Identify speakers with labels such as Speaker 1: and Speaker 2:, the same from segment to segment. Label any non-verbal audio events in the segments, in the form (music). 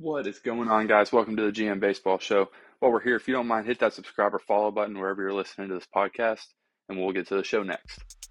Speaker 1: What is going on, guys? Welcome to the GM Baseball Show. While we're here, if you don't mind, hit that subscribe or follow button wherever you're listening to this podcast, and we'll get to the show next.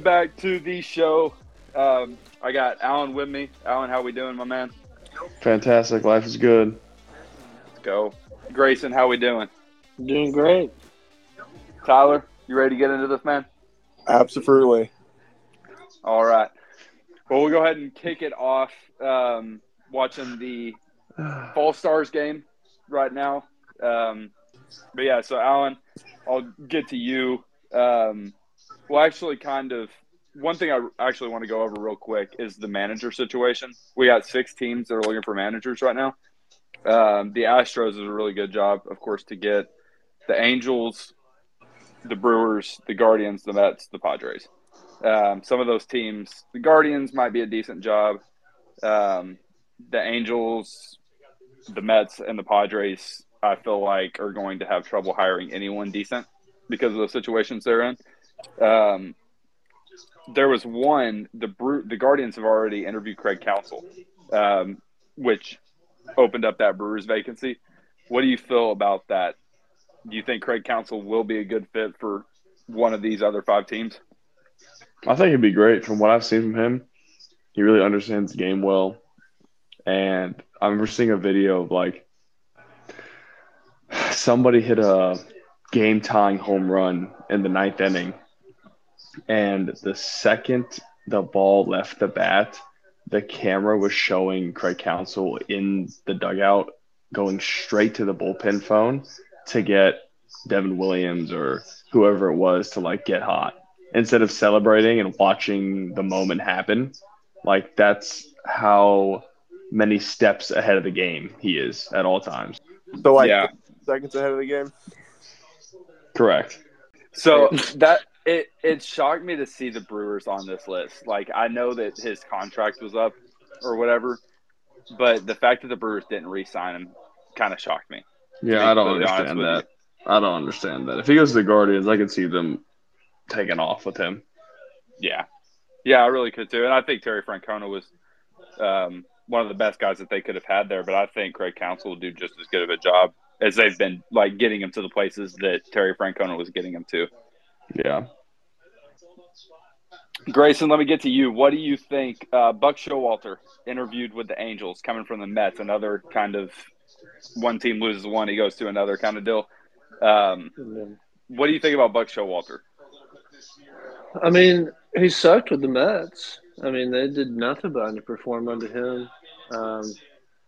Speaker 1: Welcome back to the show. Um, I got Alan with me. Alan, how we doing, my man?
Speaker 2: Fantastic. Life is good.
Speaker 1: Let's go. Grayson, how we doing?
Speaker 3: Doing great.
Speaker 1: Tyler, you ready to get into this, man?
Speaker 4: Absolutely.
Speaker 1: All right. Well, we'll go ahead and kick it off. Um, watching the (sighs) Fall Stars game right now. Um, but yeah, so Alan, I'll get to you. Um, well, actually, kind of one thing I actually want to go over real quick is the manager situation. We got six teams that are looking for managers right now. Um, the Astros is a really good job, of course, to get the Angels, the Brewers, the Guardians, the Mets, the Padres. Um, some of those teams, the Guardians might be a decent job. Um, the Angels, the Mets, and the Padres, I feel like, are going to have trouble hiring anyone decent because of the situations they're in. Um, there was one the Bre- the Guardians have already interviewed Craig Counsell, um, which opened up that Brewers vacancy. What do you feel about that? Do you think Craig Counsell will be a good fit for one of these other five teams?
Speaker 2: I think it'd be great. From what I've seen from him, he really understands the game well. And I remember seeing a video of like somebody hit a game tying home run in the ninth inning. And the second the ball left the bat, the camera was showing Craig Counsell in the dugout going straight to the bullpen phone to get Devin Williams or whoever it was to like get hot instead of celebrating and watching the moment happen. Like that's how many steps ahead of the game he is at all times.
Speaker 4: So like
Speaker 1: Yeah.
Speaker 4: seconds ahead of the game.
Speaker 2: Correct.
Speaker 1: So that it it shocked me to see the Brewers on this list. Like I know that his contract was up or whatever, but the fact that the Brewers didn't re-sign him kind of shocked me.
Speaker 2: Yeah, I don't understand that. I don't understand that. If he goes to the Guardians, I could see them taking off with him.
Speaker 1: Yeah, yeah, I really could too. And I think Terry Francona was um, one of the best guys that they could have had there. But I think Craig Counsell will do just as good of a job as they've been like getting him to the places that Terry Francona was getting him to.
Speaker 2: Yeah.
Speaker 1: Grayson, let me get to you. What do you think? Uh, Buck Showalter interviewed with the Angels, coming from the Mets, another kind of one team loses one, he goes to another kind of deal. Um, what do you think about Buck Showalter?
Speaker 3: I mean, he sucked with the Mets. I mean, they did nothing but underperform under him. Um,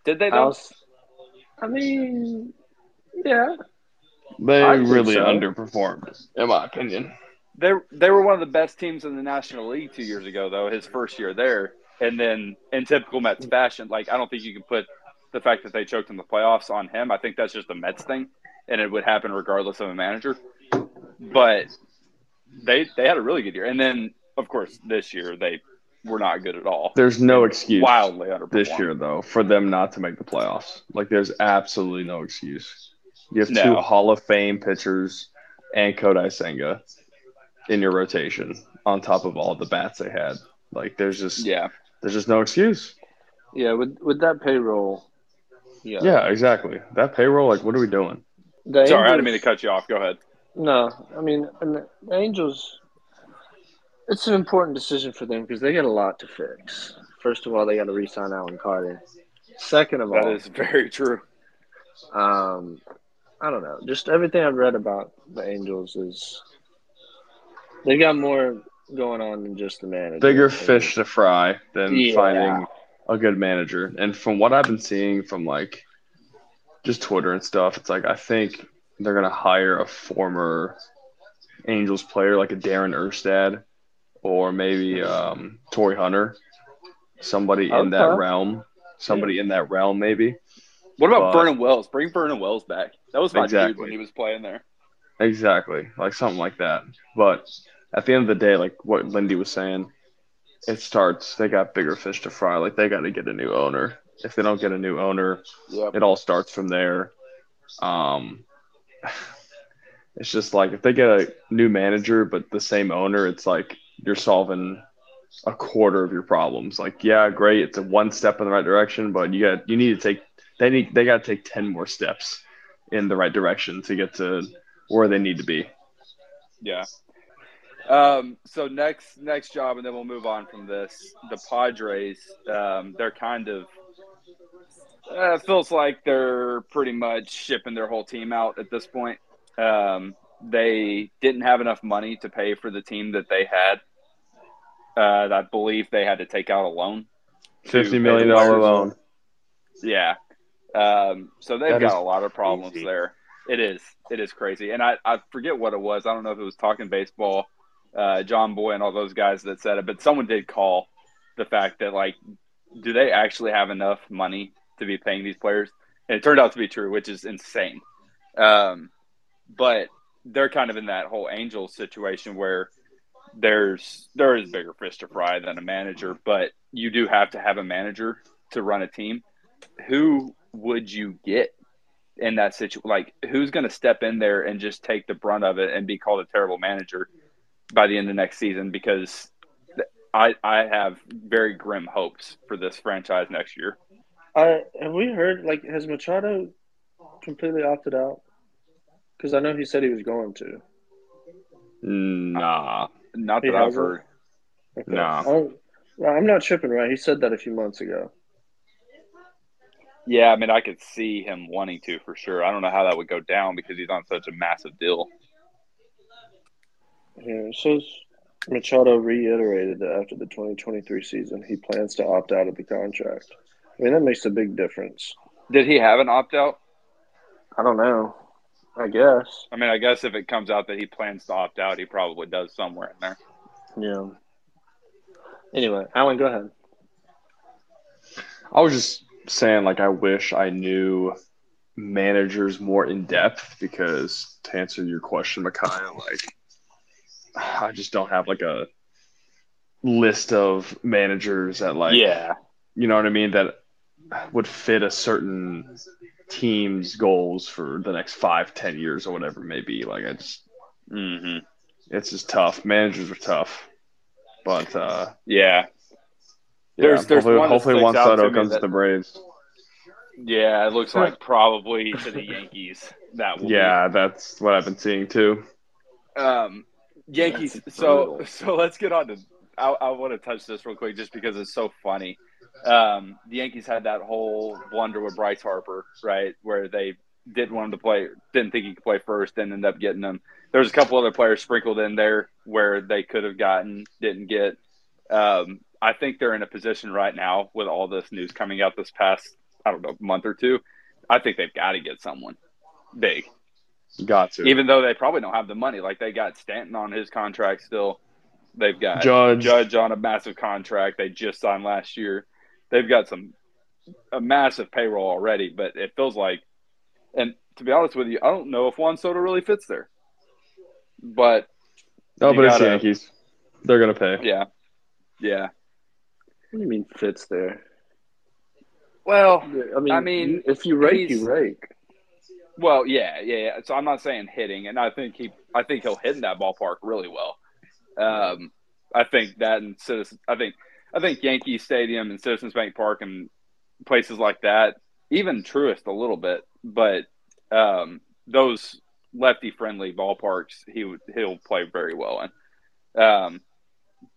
Speaker 1: Did they?
Speaker 3: I, was, I mean, yeah,
Speaker 2: They
Speaker 3: I
Speaker 2: really
Speaker 3: so.
Speaker 2: underperformed, in my opinion.
Speaker 1: They they were one of the best teams in the National League two years ago, though his first year there, and then in typical Mets fashion, like I don't think you can put the fact that they choked in the playoffs on him. I think that's just a Mets thing, and it would happen regardless of a manager. But they they had a really good year, and then of course this year they were not good at all.
Speaker 2: There's no excuse
Speaker 1: Wildly underperformed
Speaker 2: this year, though, for them not to make the playoffs. Like, there's absolutely no excuse. You have two Hall of Fame pitchers and Kodai Senga in your rotation on top of all the bats they had. Like, there's just
Speaker 1: Yeah,
Speaker 2: there's just no excuse.
Speaker 3: yeah. With with that payroll, yeah.
Speaker 2: Yeah, exactly. That payroll, like, what are we doing?
Speaker 3: The
Speaker 1: sorry, I didn't mean to cut you off. Go ahead.
Speaker 3: No, I mean, and the the Angels. It's an important decision for them because they got a lot to fix. First of all, they got to re-sign Alan Carter. Second of
Speaker 1: That
Speaker 3: all,
Speaker 1: is very true.
Speaker 3: Um, I don't know. Just everything I've read about the Angels is they got more going on than just the manager.
Speaker 2: Bigger fish to fry than
Speaker 3: Yeah.
Speaker 2: finding a good manager. And from what I've been seeing from like just Twitter and stuff, it's like I think they're gonna hire a former Angels player like a Darren Erstad or maybe um, Torii Hunter, somebody in that realm, somebody in that realm maybe.
Speaker 1: What about
Speaker 2: But-
Speaker 1: Vernon Wells? Bring Vernon Wells back. That was my dude when he was playing there.
Speaker 2: Exactly, like something like that. But at the end of the day, like what Lindy was saying, it starts. They got bigger fish to fry. Like they got to get a new owner. If they don't get a new owner,
Speaker 1: Yep.
Speaker 2: it all starts from there. Um, (sighs) it's just like if they get a new manager but the same owner, it's like you're solving a quarter of your problems. Like, yeah, great, it's a one step in the right direction, but you got you need to take they need they got to take ten more steps in the right direction to get to where they need to be.
Speaker 1: Yeah. Um, so next next job, and then we'll move on from this. The Padres, um, they're kind of uh, feels like they're pretty much shipping their whole team out at this point. Um, they didn't have enough money to pay for the team that they had. Uh, I believe they had to take out a loan. to
Speaker 2: Fifty
Speaker 1: pay
Speaker 2: million
Speaker 1: the
Speaker 2: dollar
Speaker 1: players.
Speaker 2: loan.
Speaker 1: Yeah. Um, so they've
Speaker 2: That
Speaker 1: got a lot of problems
Speaker 2: crazy.
Speaker 1: there. It is. It is crazy. And I, I forget what it was. I don't know if it was talking baseball, uh, Jomboy and all those guys that said it, but someone did call the fact that like, do they actually have enough money to be paying these players? And it turned out to be true, which is insane. Um, but they're kind of in that whole Angels situation where there's there is bigger fish to fry than a manager, but you do have to have a manager to run a team. Who would you get in that situation? Like, who's going to step in there and just take the brunt of it and be called a terrible manager by the end of next season? Because I I have very grim hopes for this franchise next year.
Speaker 3: I have we heard like has Machado completely opted out? Because I know he said he was going to.
Speaker 2: Nah,
Speaker 1: Not
Speaker 3: He
Speaker 1: that I've heard.
Speaker 3: Okay.
Speaker 2: No.
Speaker 3: I'm, I'm not tripping, right? He said that a few months ago.
Speaker 1: Yeah, I mean, I could see him wanting to for sure. I don't know how that would go down because he's on such a massive deal.
Speaker 3: Yeah, it says Machado reiterated that after the 2023 season, he plans to opt out of the contract. I mean, that makes a big difference.
Speaker 1: Did he have an opt out?
Speaker 3: I don't know. I guess.
Speaker 1: I mean, I guess if it comes out that he plans to opt out, he probably does somewhere in there.
Speaker 3: Yeah. Anyway, Alan, go ahead.
Speaker 2: I was just saying, like, I wish I knew managers more in depth because to answer your question, Micaiah, like, I just don't have like a list of managers that, like,
Speaker 1: yeah,
Speaker 2: you know what I mean, that would fit a certain team's goals for the next five, ten years or whatever it may be. Like, I just,
Speaker 1: hmm
Speaker 2: it's just tough. Managers are tough, but uh,
Speaker 1: yeah,
Speaker 2: yeah,
Speaker 1: There's- there's
Speaker 2: hopefully,
Speaker 1: one that
Speaker 2: hopefully Juan
Speaker 1: out to
Speaker 2: Soto comes
Speaker 1: that-
Speaker 2: to the Braves.
Speaker 1: yeah. It looks like probably to the Yankees that will. be.
Speaker 2: Yeah, that's what I've been seeing too.
Speaker 1: Um, Yankees.
Speaker 3: That's
Speaker 1: So
Speaker 3: brutal.
Speaker 1: so let's get on to. I, I want to touch this real quick just because it's so funny. Um, the Yankees had that whole blunder with Bryce Harper, right, where they didn't want him to play, didn't think he could play first, and ended up getting him. There's a couple other players sprinkled in there where they could have gotten, didn't get. Um, I think they're in a position right now with all this news coming out this past, I don't know, month or two. I think they've got to get someone big
Speaker 2: Got to.
Speaker 1: even though they probably don't have the money. Like they got Stanton on his contract still. They've got
Speaker 2: Judge.
Speaker 1: Judge on a massive contract they just signed last year. They've got some a massive payroll already, but it feels like and to be honest with you, I don't know if Juan Soto really fits there. But
Speaker 2: oh, but it's
Speaker 1: gotta-
Speaker 2: Yankees. They're gonna pay.
Speaker 1: yeah. Yeah.
Speaker 3: What do you mean fits there?
Speaker 1: Well,
Speaker 3: I mean,
Speaker 1: I mean,
Speaker 3: if you rake, you rake.
Speaker 1: Well, yeah, yeah, yeah. So I'm not saying hitting, and I think he, I think he'll hit in that ballpark really well. Um, I think that and Citizens, I think, I think Yankee Stadium and Citizens Bank Park and places like that, even Truist a little bit, but um, those lefty-friendly ballparks, he would he'll play very well in. Um,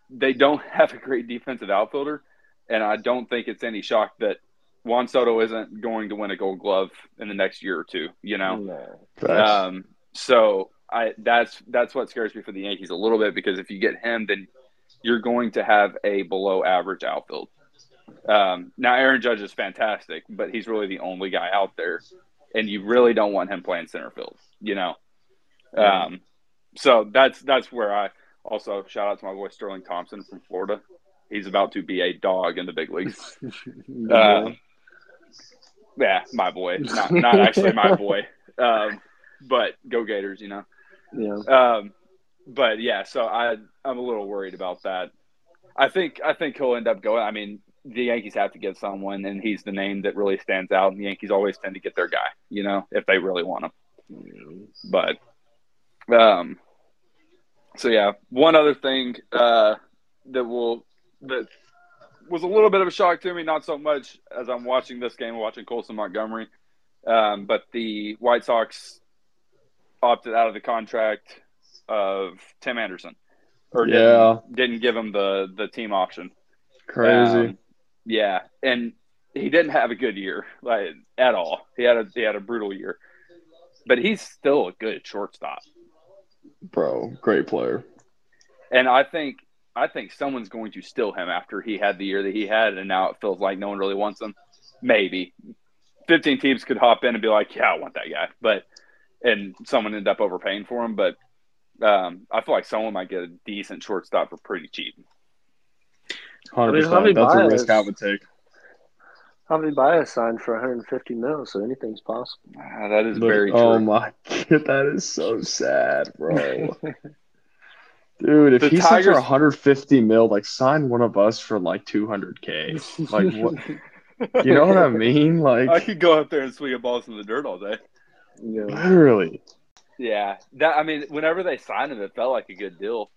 Speaker 1: they don't have a great defensive outfielder, and I don't think it's any shock that Juan Soto isn't going to win a Gold Glove in the next year or two. You know,
Speaker 3: No.
Speaker 1: Um, so I that's that's what scares me for the Yankees a little bit because if you get him, then you're going to have a below average outfield. Um, now Aaron Judge is fantastic, but he's really the only guy out there, and you really don't want him playing center field. You know, um, so that's that's where I also shout out to my boy Sterlin Thompson from Florida. He's about to be a dog in the big leagues. (laughs) Um, yeah, my boy, not, not actually my (laughs) boy, um, but go Gators, you know.
Speaker 3: yeah.
Speaker 1: Um, but yeah, so I I'm a little worried about that. I think I think he'll end up going. I mean, the Yankees have to get someone, and he's the name that really stands out. And the Yankees always tend to get their guy, you know, if they really want him. But, um, so yeah, one other thing uh, that will that was a little bit of a shock to me, not so much as I'm watching this game, watching Colson Montgomery, um, but the White Sox opted out of the contract of Tim Anderson, or
Speaker 2: Yeah.
Speaker 1: didn't, didn't give him the the team option.
Speaker 2: Crazy.
Speaker 1: Um, yeah, and he didn't have a good year, like at all. He had a he had a brutal year, but he's still a good shortstop.
Speaker 2: Bro, great player.
Speaker 1: And I think I think someone's going to steal him after he had the year that he had, and now it feels like no one really wants him. Maybe fifteen teams could hop in and be like, "Yeah, I want that guy," but and someone end up overpaying for him. But um, I feel like someone might get a decent shortstop for pretty cheap.
Speaker 2: Hundred
Speaker 3: mean, Javi
Speaker 2: percent. That's a risk I would take.
Speaker 3: Javi Baez signed for 150 mil, so anything's possible.
Speaker 1: Ah, that is
Speaker 2: Look-
Speaker 1: very true.
Speaker 2: Oh my god, that is so sad, bro. (laughs) Dude, if
Speaker 1: The
Speaker 2: he signs for 150 mil, like sign one of us for like 200k. Like what? You know what I (laughs) mean? Like I
Speaker 1: could go out there and swing balls in the dirt all day.
Speaker 3: Yeah.
Speaker 2: literally.
Speaker 1: Yeah, that I mean, whenever they signed him, it felt like a good deal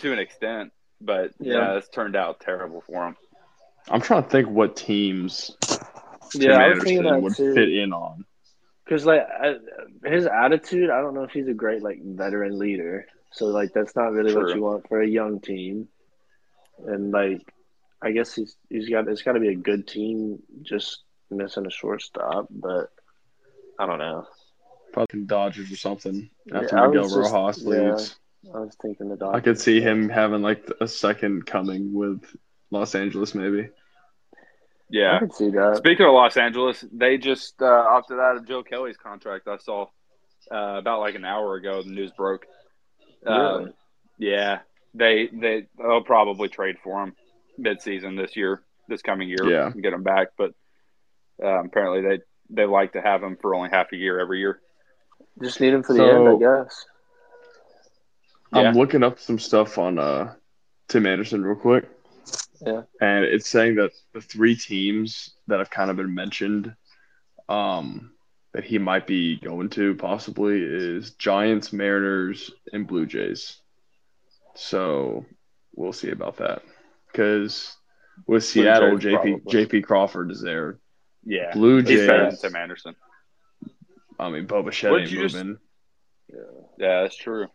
Speaker 1: to an extent, but yeah,
Speaker 3: Yeah.
Speaker 1: it's turned out terrible for him.
Speaker 2: I'm trying to think what teams Tim
Speaker 3: Yeah, I was thinking
Speaker 2: Anderson would
Speaker 3: too.
Speaker 2: fit in on.
Speaker 3: Because like I, his attitude, I don't know if he's a great like veteran leader. So like that's not really
Speaker 1: True.
Speaker 3: what you want for a young team. And like, I guess he's he's got it's got to be a good team. Just missing a shortstop, but I don't know.
Speaker 2: Probably Dodgers or something after
Speaker 3: Yeah,
Speaker 2: Miguel
Speaker 3: just-
Speaker 2: Rojas
Speaker 3: yeah.
Speaker 2: leaves.
Speaker 3: I was thinking the Dodgers.
Speaker 2: I could see him having like a second coming with Los Angeles, maybe.
Speaker 3: I
Speaker 1: Yeah.
Speaker 3: could see that.
Speaker 1: Speaking of Los Angeles, they just uh, opted out of Joe Kelly's contract. I saw uh, about like an hour ago. The news broke. Um,
Speaker 3: Really?
Speaker 1: yeah, they they they'll probably trade for him mid-season this year, this coming year,
Speaker 2: Yeah.
Speaker 1: and get him back. But um, apparently, they they like to have him for only half a year every year.
Speaker 3: Just need him for the
Speaker 2: So-
Speaker 3: end, I guess.
Speaker 2: I'm looking up some stuff on uh, Tim Anderson real quick.
Speaker 3: Yeah.
Speaker 2: And it's saying that the three teams that have kind of been mentioned um, that he might be going to possibly is Giants, Mariners, and Blue Jays. So we'll see about that. Because with Seattle,
Speaker 1: Jays,
Speaker 2: JP. JP Crawford is there.
Speaker 1: Yeah,
Speaker 2: Blue
Speaker 1: he's
Speaker 2: Jays.
Speaker 1: Tim Anderson.
Speaker 2: I mean, Boba
Speaker 1: What
Speaker 2: Shed
Speaker 1: did
Speaker 2: ain't
Speaker 1: you just-
Speaker 2: moving.
Speaker 1: Yeah, that's true.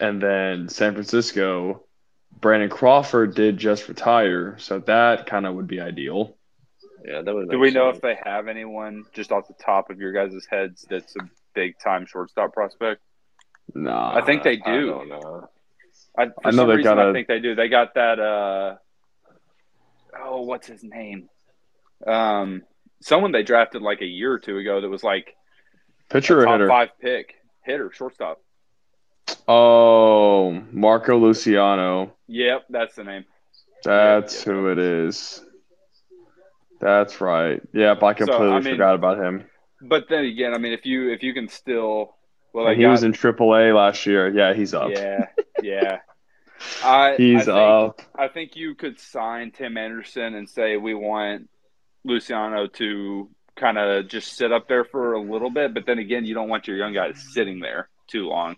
Speaker 2: And then San Francisco, Brandon Crawford did just retire, so that kind of would be ideal.
Speaker 3: Yeah, that would.
Speaker 1: Do we know if they have anyone just off the top of your guys' heads that's a big time shortstop prospect?
Speaker 2: Nah,
Speaker 1: I think they
Speaker 3: I
Speaker 1: do.
Speaker 3: don't know.
Speaker 1: I, for
Speaker 2: I know they
Speaker 1: reason,
Speaker 2: got
Speaker 1: I
Speaker 2: a-
Speaker 1: think they do. They got that. Uh, oh, what's his name? Um, someone they drafted like a year or two ago that was like
Speaker 2: pitcher
Speaker 1: a
Speaker 2: or
Speaker 1: top
Speaker 2: hitter.
Speaker 1: five pick, hitter, shortstop.
Speaker 2: Oh, Marco Luciano.
Speaker 1: Yep, that's the name.
Speaker 2: That's
Speaker 1: yeah.
Speaker 2: who it is. That's right. Yep, I completely
Speaker 1: I mean-
Speaker 2: forgot about him.
Speaker 1: But then again, I mean, if you if you can still, well,
Speaker 2: he was in AAA last year. Yeah, he's up.
Speaker 1: yeah, (laughs) yeah. I,
Speaker 2: He's
Speaker 1: I think,
Speaker 2: up.
Speaker 1: I think you could sign Tim Anderson and say we want Luciano to kind of just sit up there for a little bit, but then again, you don't want your young guys sitting there too long.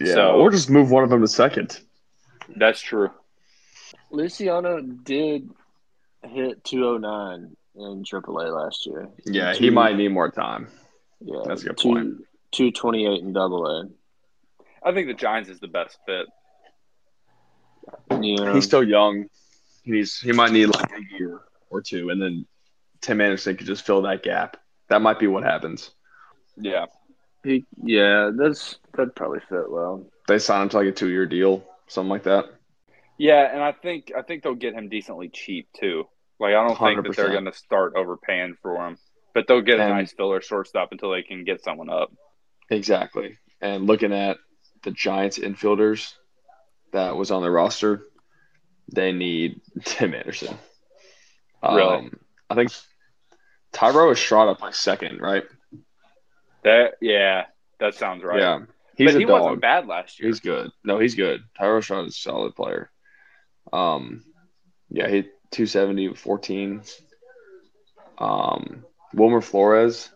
Speaker 2: Yeah,
Speaker 1: So-
Speaker 2: or just move one of them to second.
Speaker 1: That's true.
Speaker 3: Luciano did hit 209 in AAA last year.
Speaker 2: Yeah,
Speaker 3: Two-
Speaker 2: he might need more time.
Speaker 3: Yeah,
Speaker 2: That's a good
Speaker 3: two,
Speaker 2: point.
Speaker 3: 228 in Double A.
Speaker 1: I think the Giants is the best fit.
Speaker 3: Yeah,
Speaker 2: He's still young. He's he might need like a year or two, and then Tim Anderson could just fill that gap. That might be what happens.
Speaker 1: Yeah.
Speaker 3: he, yeah, that's that'd probably fit well.
Speaker 2: They sign him to like a two year deal, something like that.
Speaker 1: Yeah, and I think I think they'll get him decently cheap too. Like I don't think that they're going to start overpaying for him, but they'll get a nice filler shortstop until they can get someone up.
Speaker 2: Exactly. And looking at the Giants infielders that was on the roster, they need (laughs) Tim Anderson.
Speaker 1: Really?
Speaker 2: Um, I think Thairo Estrada plays second, right?
Speaker 1: That yeah, that sounds right.
Speaker 2: Yeah. He's
Speaker 1: but
Speaker 2: a
Speaker 1: he
Speaker 2: dog.
Speaker 1: wasn't bad last year.
Speaker 2: He's good. No, he's good. Thairo Estrada is a solid player. Um, yeah, he 270 14. Um, Wilmer Flores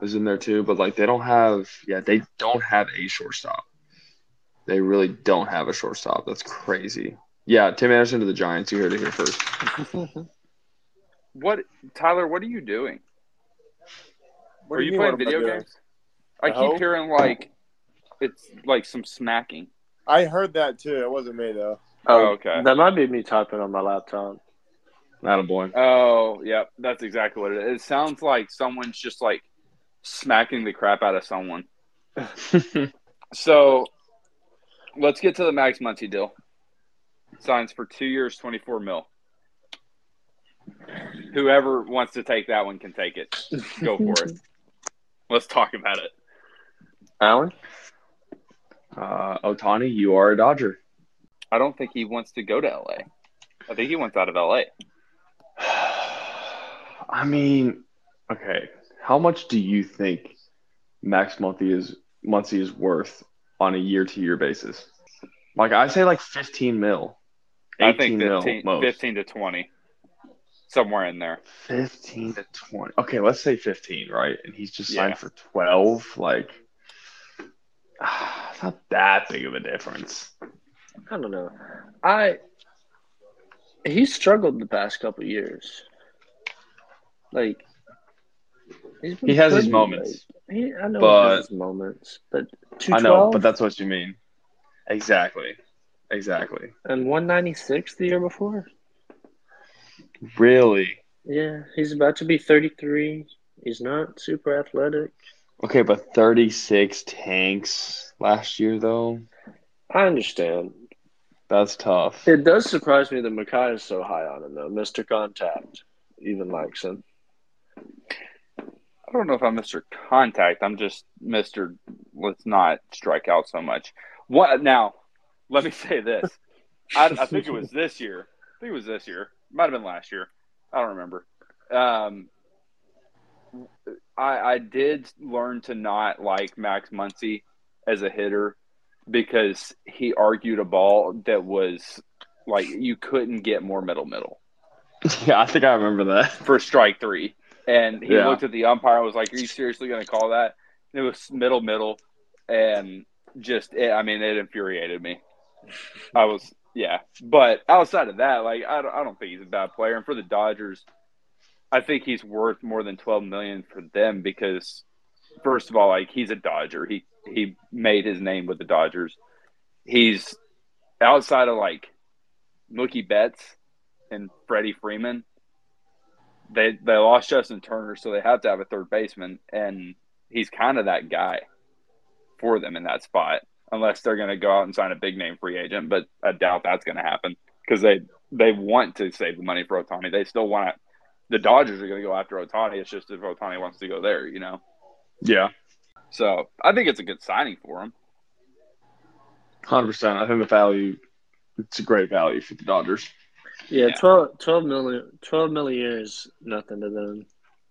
Speaker 2: is in there too, but like they don't have, yeah, they don't have a shortstop. They really don't have a shortstop. That's crazy. Yeah, Tim Anderson to the Giants. You heard it here first. (laughs)
Speaker 1: What, Tyler? What are you doing?
Speaker 4: What
Speaker 1: are
Speaker 4: do
Speaker 1: you,
Speaker 4: mean,
Speaker 1: playing
Speaker 4: what am I
Speaker 1: video games? I
Speaker 4: No.
Speaker 1: keep hearing like it's like some smacking.
Speaker 4: I heard that too. It wasn't me though.
Speaker 1: Oh, oh, okay.
Speaker 3: That might be me typing on my laptop.
Speaker 2: Not a boy.
Speaker 1: Oh, yep, that's exactly what it is. It sounds like someone's just like smacking the crap out of someone. (laughs) So let's get to the Max Muncy deal. Signs for two years, twenty four mil. Whoever wants to take that one can take it. Go for it. (laughs) Let's talk about it.
Speaker 3: Alan?
Speaker 2: Uh, Ohtani, you are a Dodger.
Speaker 1: I don't think he wants to go to LA. I think he wants out of LA. (sighs)
Speaker 2: I mean, okay. How much do you think Max Muncy is Muncy is worth on a year to year basis? Like I say, like fifteen mil.
Speaker 1: I
Speaker 2: 18
Speaker 1: think
Speaker 2: mil
Speaker 1: 15,
Speaker 2: most.
Speaker 1: 15 to 20. Somewhere in there.
Speaker 2: 15 to 20. Okay, let's say 15, right? And he's just signed
Speaker 1: Yeah.
Speaker 2: for 12. Like, (sighs) it's not that big of a difference.
Speaker 3: I don't know. I he struggled the past couple years. Like he's been
Speaker 2: He has his moments.
Speaker 3: like- he, I know
Speaker 2: But-
Speaker 3: he has his moments, but
Speaker 2: I know, but that's what you mean. Exactly. Exactly.
Speaker 3: and one ninety six the year before.
Speaker 2: Really?
Speaker 3: Yeah, he's about to be thirty three. He's not super athletic.
Speaker 2: Okay, but 36 tanks last year, though.
Speaker 3: I understand.
Speaker 2: That's tough.
Speaker 3: It does surprise me that Makai is so high on him though. Mr. Contact even likes him.
Speaker 1: I don't know if I'm Mr. Contact. I'm just Mr. Let's not strike out so much. What now? Let me (laughs) say this. I, I think it was this year. I think it was this year. Might have been last year. I don't remember. Um, I I did learn to not like Max Muncy as a hitter because he argued a ball that was like you couldn't get more middle middle (laughs)
Speaker 2: yeah, I think I remember that.
Speaker 1: for strike three. And he
Speaker 2: Yeah.
Speaker 1: looked at the umpire and was like, Are you seriously going to call that? And it was middle, middle. And just, it, I mean, it infuriated me. I was, yeah. But outside of that, like, I don't, I don't think he's a bad player. And for the Dodgers, I think he's worth more than 12 million for them because, first of all, like, he's a Dodger. He, he made his name with the Dodgers. He's outside of like Mookie Betts and Freddie Freeman they they lost Justin Turner, so they have to have a third baseman, and he's kind of that guy for them in that spot, unless they're going to go out and sign a big name free agent. But I doubt that's going to happen because they they want to save the money for Ohtani. They still want to. The Dodgers are going to go after Ohtani. It's just if Ohtani wants to go there, you know.
Speaker 2: Yeah.
Speaker 1: So I think it's a good signing for him.
Speaker 2: 100%. I think the value, it's a great value for the Dodgers.
Speaker 3: Yeah,
Speaker 1: Yeah.
Speaker 3: 12, 12 million, 12 million years, nothing to them.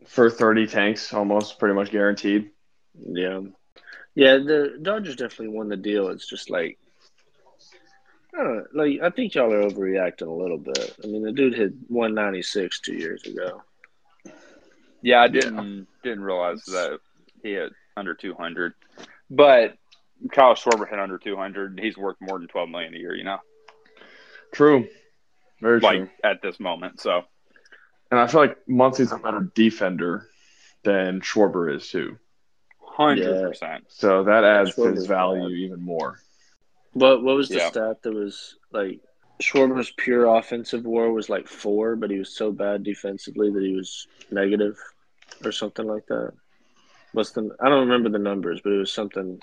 Speaker 2: For 30 tanks, almost pretty much guaranteed.
Speaker 3: Yeah. Yeah, the Dodgers definitely won the deal. It's just like, I don't know. Like, I think y'all are overreacting a little bit. I mean, the dude hit 196 two years ago.
Speaker 1: Yeah, I didn't mm. didn't realize that he hit under two hundred, but Kyle Schwarber hit under two hundred. He's worth more than twelve million a year. You know.
Speaker 2: True. Very
Speaker 1: like
Speaker 2: true.
Speaker 1: at this moment. So
Speaker 2: And I feel like Muncy's a better defender than Schwarber is, too.
Speaker 1: hundred percent.
Speaker 2: So that adds to his value
Speaker 3: bad.
Speaker 2: even more.
Speaker 3: What What was the
Speaker 1: Yeah.
Speaker 3: stat that was like Schwarber's pure offensive WAR was like four, but he was so bad defensively that he was negative or something like that. What's the? I don't remember the numbers, but it was something.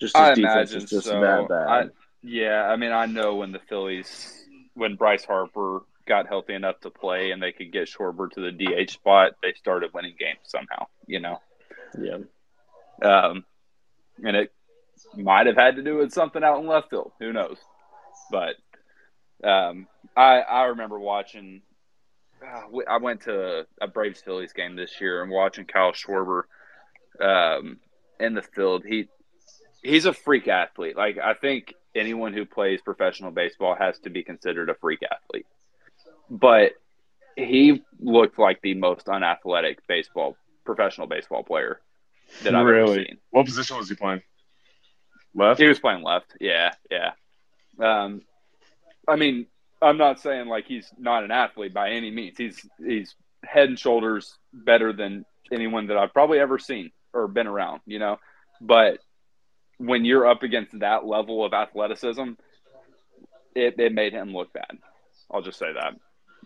Speaker 3: Just his
Speaker 1: I
Speaker 3: defense
Speaker 1: imagine
Speaker 3: was just
Speaker 1: so.
Speaker 3: that bad.
Speaker 1: I, yeah, I mean, I know when the Phillies, when Bryce Harper got healthy enough to play and they could get Schwarber to the DH spot, they started winning games somehow. You know,
Speaker 3: yeah.
Speaker 1: um, and it might have had to do with something out in left field. Who knows? But um, I I remember watching. Uh, I went to a Braves Phillies game this year and watching Kyle Schwarber um, in the field. He he's a freak athlete. Like I think anyone who plays professional baseball has to be considered a freak athlete. But he looked like the most unathletic baseball professional baseball player that I've ever seen.
Speaker 2: What position was he playing? Left.
Speaker 1: He was playing left. Yeah, yeah. Um, I mean, I'm not saying like he's not an athlete by any means. He's he's head and shoulders better than anyone that I've probably ever seen or been around. You know, but when you're up against that level of athleticism, it, it made him look bad. I'll just say that.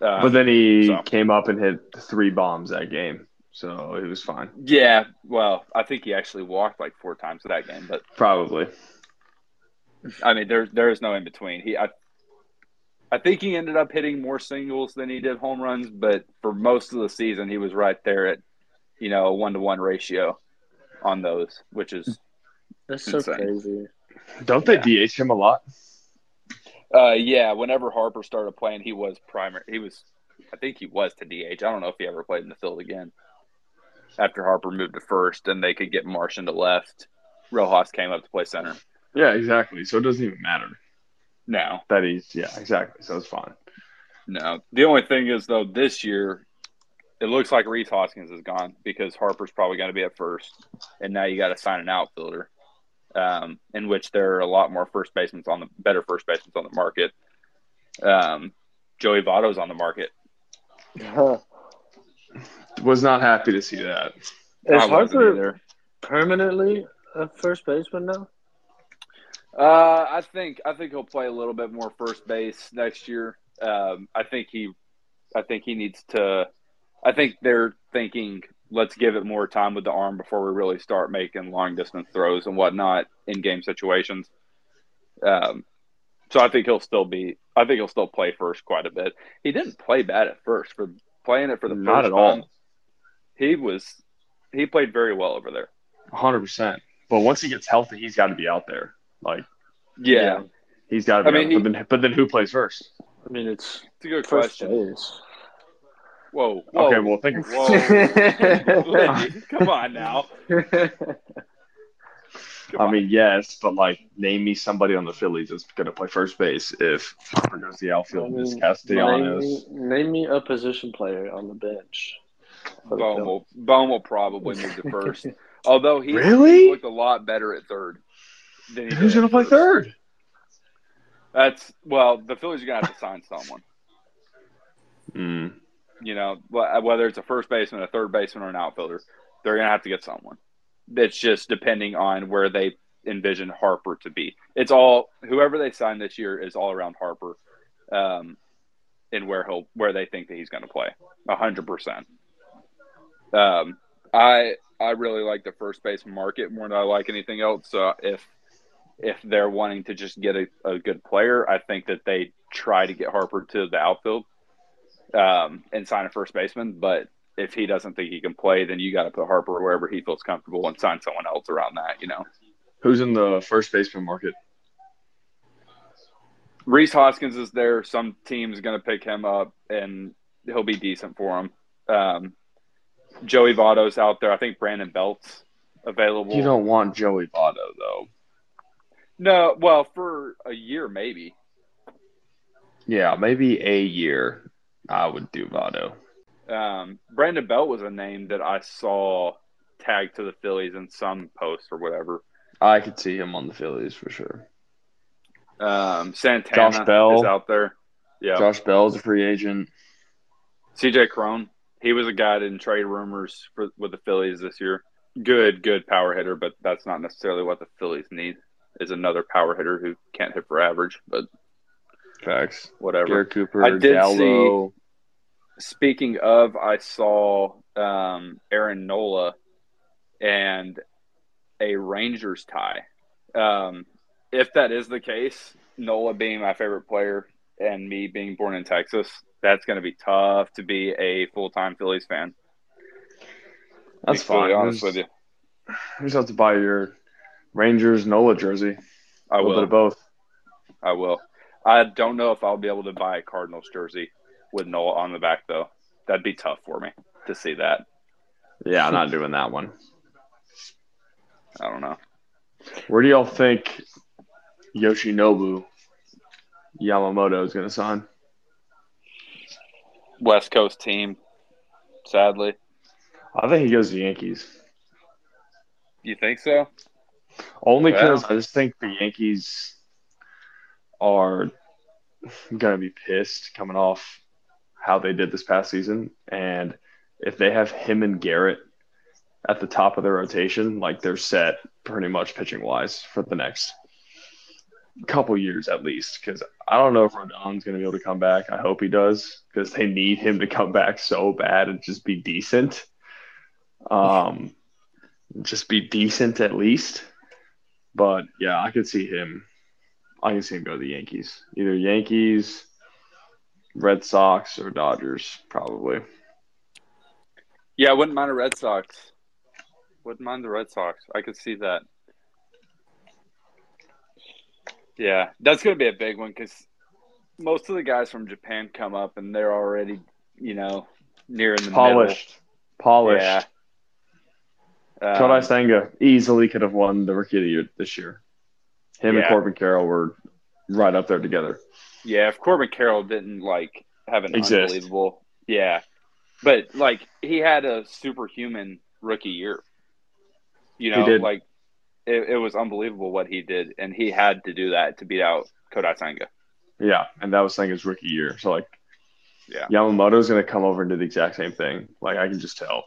Speaker 1: Um,
Speaker 2: but then he
Speaker 1: so.
Speaker 2: came up and hit three bombs that game, so it was fine.
Speaker 1: yeah, well, I think he actually walked like four times that game, but
Speaker 2: Probably.
Speaker 1: I mean, there there is no in between. He, I, I think he ended up hitting more singles than he did home runs, but for most of the season, he was right there at, you know, a one to one ratio on those, which is,
Speaker 3: That's so
Speaker 1: Insane.
Speaker 3: crazy.
Speaker 2: Don't they DH him a lot?
Speaker 1: uh, yeah. Whenever Harper started playing, he was primary. He was, I think he was to DH. I don't know if he ever played in the field again. After Harper moved to first, and they could get Marsh into left, Rojas came up to play center.
Speaker 2: Yeah, exactly. So it doesn't even matter
Speaker 1: No,
Speaker 2: that he's yeah, exactly. So it's fine.
Speaker 1: No. The only thing is though, this year it looks like Rhys Hoskins is gone because Harper's probably going to be at first, and now you got to sign an outfielder, um, in which there are a lot more first basemen on the better first basemen on the market. Um, Joey Votto's on the market.
Speaker 3: Huh.
Speaker 2: Was not happy to see that.
Speaker 3: Is
Speaker 1: I wasn't
Speaker 3: Harper
Speaker 1: either.
Speaker 3: permanently a first baseman now?
Speaker 1: Uh, I think I think he'll play a little bit more first base next year. Um, I think he, I think he needs to. I think they're thinking let's give it more time with the arm before we really start making long distance throws and whatnot in game situations. Um, so I think he'll still be. I think he'll still play first quite a bit. He didn't play bad at first for playing it for the
Speaker 2: Not
Speaker 1: first
Speaker 2: at all.
Speaker 1: time. He was. He played very well over there.
Speaker 2: hundred percent. But once he gets healthy, he's got to be out there. Like
Speaker 1: Yeah,
Speaker 2: he's got to be.
Speaker 1: I mean,
Speaker 2: out
Speaker 1: he-
Speaker 2: but then but then who plays first?
Speaker 3: I mean, it's
Speaker 1: it's a good
Speaker 3: first
Speaker 1: question.
Speaker 3: base.
Speaker 1: Whoa, whoa.
Speaker 2: Okay, well think.
Speaker 1: Whoa. (laughs) Come on now. (laughs) Come
Speaker 2: I
Speaker 1: on.
Speaker 2: mean, yes, but like, name me somebody on the Phillies that's going to play first base if Harper goes to the outfield.
Speaker 3: I
Speaker 2: and it's
Speaker 3: mean,
Speaker 2: Castellanos.
Speaker 3: Name me, name me a position player on the bench. for the Bohm
Speaker 1: will, Bohm will probably move to first. (laughs) Although he
Speaker 2: Really?
Speaker 1: looked a lot better at third than he
Speaker 2: Who's going to play third?
Speaker 1: That's well, the Phillies are gonna have to sign someone.
Speaker 2: Mm.
Speaker 1: You know, whether it's a first baseman, a third baseman, or an outfielder, they're gonna have to get someone. It's just depending on where they envision Harper to be. It's all whoever they sign this year is all around Harper, um, and where he'll where they think that he's going to play. Hundred percent. Um, I I really like the first base market more than I like anything else. So if if they're wanting to just get a, a good player, I think that they try to get Harper to the outfield um, and sign a first baseman. But if he doesn't think he can play, then you got to put Harper wherever he feels comfortable and sign someone else around that. You know,
Speaker 2: Who's in the first baseman market?
Speaker 1: Rhys Hoskins is there. Some team's going to pick him up, and he'll be decent for him. Um, Joey Votto's out there. I think Brandon Belt's available.
Speaker 2: You don't want Joey Votto though.
Speaker 1: No, well, for a year maybe.
Speaker 2: Yeah, maybe a year. I would do Votto.
Speaker 1: Um, Brandon Belt was a name that I saw tagged to the Phillies in some post or whatever.
Speaker 2: I could see him on the Phillies for sure.
Speaker 1: Um, Santana
Speaker 2: Josh Bell.
Speaker 1: is out there. Yeah.
Speaker 2: Josh Bell is a free agent.
Speaker 1: CJ Cron. He was a guy in trade rumors for, with the Phillies this year. Good, good power hitter, but that's not necessarily what the Phillies need. Is another power hitter who can't hit for average, but
Speaker 2: Facts.
Speaker 1: whatever.
Speaker 2: Garrett Cooper,
Speaker 1: I did
Speaker 2: Gallo.
Speaker 1: Speaking of, I saw um, Aaron Nola and a Rangers tie. Um, if that is the case, Nola being my favorite player and me being born in Texas, that's going to be tough to be a full time Phillies fan.
Speaker 2: That's
Speaker 1: be
Speaker 2: fine.
Speaker 1: honest with you.
Speaker 2: You just have to buy your Rangers Nola jersey.
Speaker 1: I
Speaker 2: a little bit
Speaker 1: will.
Speaker 2: of both.
Speaker 1: I will. I don't know if I'll be able to buy a Cardinals jersey with Nola on the back though. That'd be tough for me to see that.
Speaker 2: Yeah, I'm not doing that one.
Speaker 1: I don't know.
Speaker 2: Where do y'all think Yoshinobu Yamamoto is going to sign?
Speaker 1: West Coast team, sadly.
Speaker 2: I think he goes to the Yankees.
Speaker 1: You think so?
Speaker 2: Only because
Speaker 1: Well.
Speaker 2: I just think the Yankees are going to be pissed coming off how they did this past season. And if they have him and Gerrit at the top of their rotation, like they're set pretty much pitching wise for the next couple years at least. Because I don't know if Rodon's going to be able to come back. I hope he does because they need him to come back so bad and just be decent. Um, just be decent at least. But yeah, I could see him. I can see him go to the Yankees. Either Yankees, Red Sox, or Dodgers, probably.
Speaker 1: Yeah, I wouldn't mind a Red Sox. Wouldn't mind the Red Sox. I could see that. Yeah, that's going to be a big one because most of the guys from Japan come up and they're already, you know, near in the
Speaker 2: Polished. Polished.
Speaker 1: Yeah. middle.
Speaker 2: Kodai
Speaker 1: Um,
Speaker 2: Senga easily could have won the Rookie of the Year this year. Him and Corbin Carroll were right up there together.
Speaker 1: Yeah, if Corbin Carroll didn't like have an
Speaker 2: Exist.
Speaker 1: unbelievable, yeah, but like he had a superhuman rookie year. You know,
Speaker 2: did.
Speaker 1: like it, it was unbelievable what he did, and he had to do that to beat out Kodai Senga.
Speaker 2: Yeah, and that was Senga's rookie year. So like,
Speaker 1: Yeah.
Speaker 2: Yamamoto's going to come over and do the exact same thing. Like I can just tell.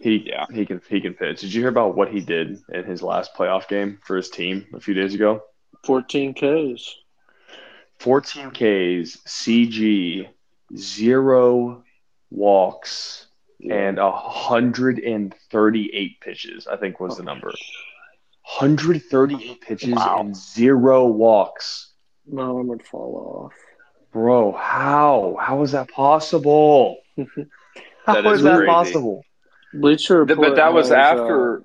Speaker 2: He
Speaker 1: Yeah.
Speaker 2: he can he can pitch. Did you hear about what he did in his last playoff game for his team a few days ago?
Speaker 3: 14 Ks.
Speaker 2: 14 Ks, CG, zero walks, and 138 pitches. I think was the number. 138 pitches
Speaker 3: Wow.
Speaker 2: and zero walks.
Speaker 3: My arm would fall off.
Speaker 2: Bro, how? How is that possible? (laughs) How
Speaker 1: That
Speaker 2: is
Speaker 1: is
Speaker 2: that possible?
Speaker 3: Bleacher
Speaker 1: Th-
Speaker 3: Report
Speaker 1: But that was
Speaker 3: has, uh,
Speaker 1: after.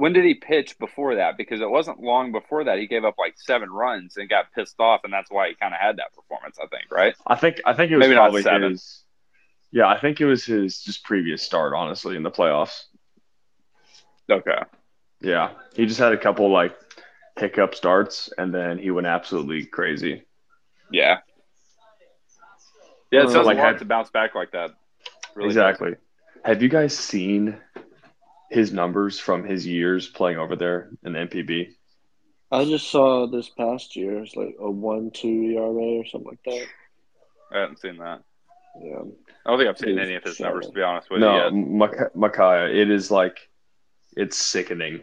Speaker 1: When did he pitch before that? Because it wasn't long before that. He gave up like seven runs and got pissed off, and that's why he kind of had that performance. I think, right?
Speaker 2: I think I think it was
Speaker 1: Maybe not
Speaker 2: probably
Speaker 1: seven.
Speaker 2: his. Yeah, I think it was his just previous start, honestly, in the playoffs.
Speaker 1: Okay.
Speaker 2: Yeah, he just had a couple like hiccup starts, and then he went absolutely crazy.
Speaker 1: Yeah. Yeah, it sounds
Speaker 2: like
Speaker 1: hard
Speaker 2: had-
Speaker 1: to bounce back like that. Really
Speaker 2: exactly. Have you guys seen his numbers from his years playing over there in the NPB?
Speaker 3: I just saw this past year. It's like a 1 2 ERA or something like that.
Speaker 1: I haven't seen that.
Speaker 3: Yeah.
Speaker 1: I don't think I've seen
Speaker 3: Dude,
Speaker 1: any of his
Speaker 3: shut
Speaker 1: numbers to be honest with
Speaker 2: No,
Speaker 1: you.
Speaker 2: No, Makaya, it is like it's sickening.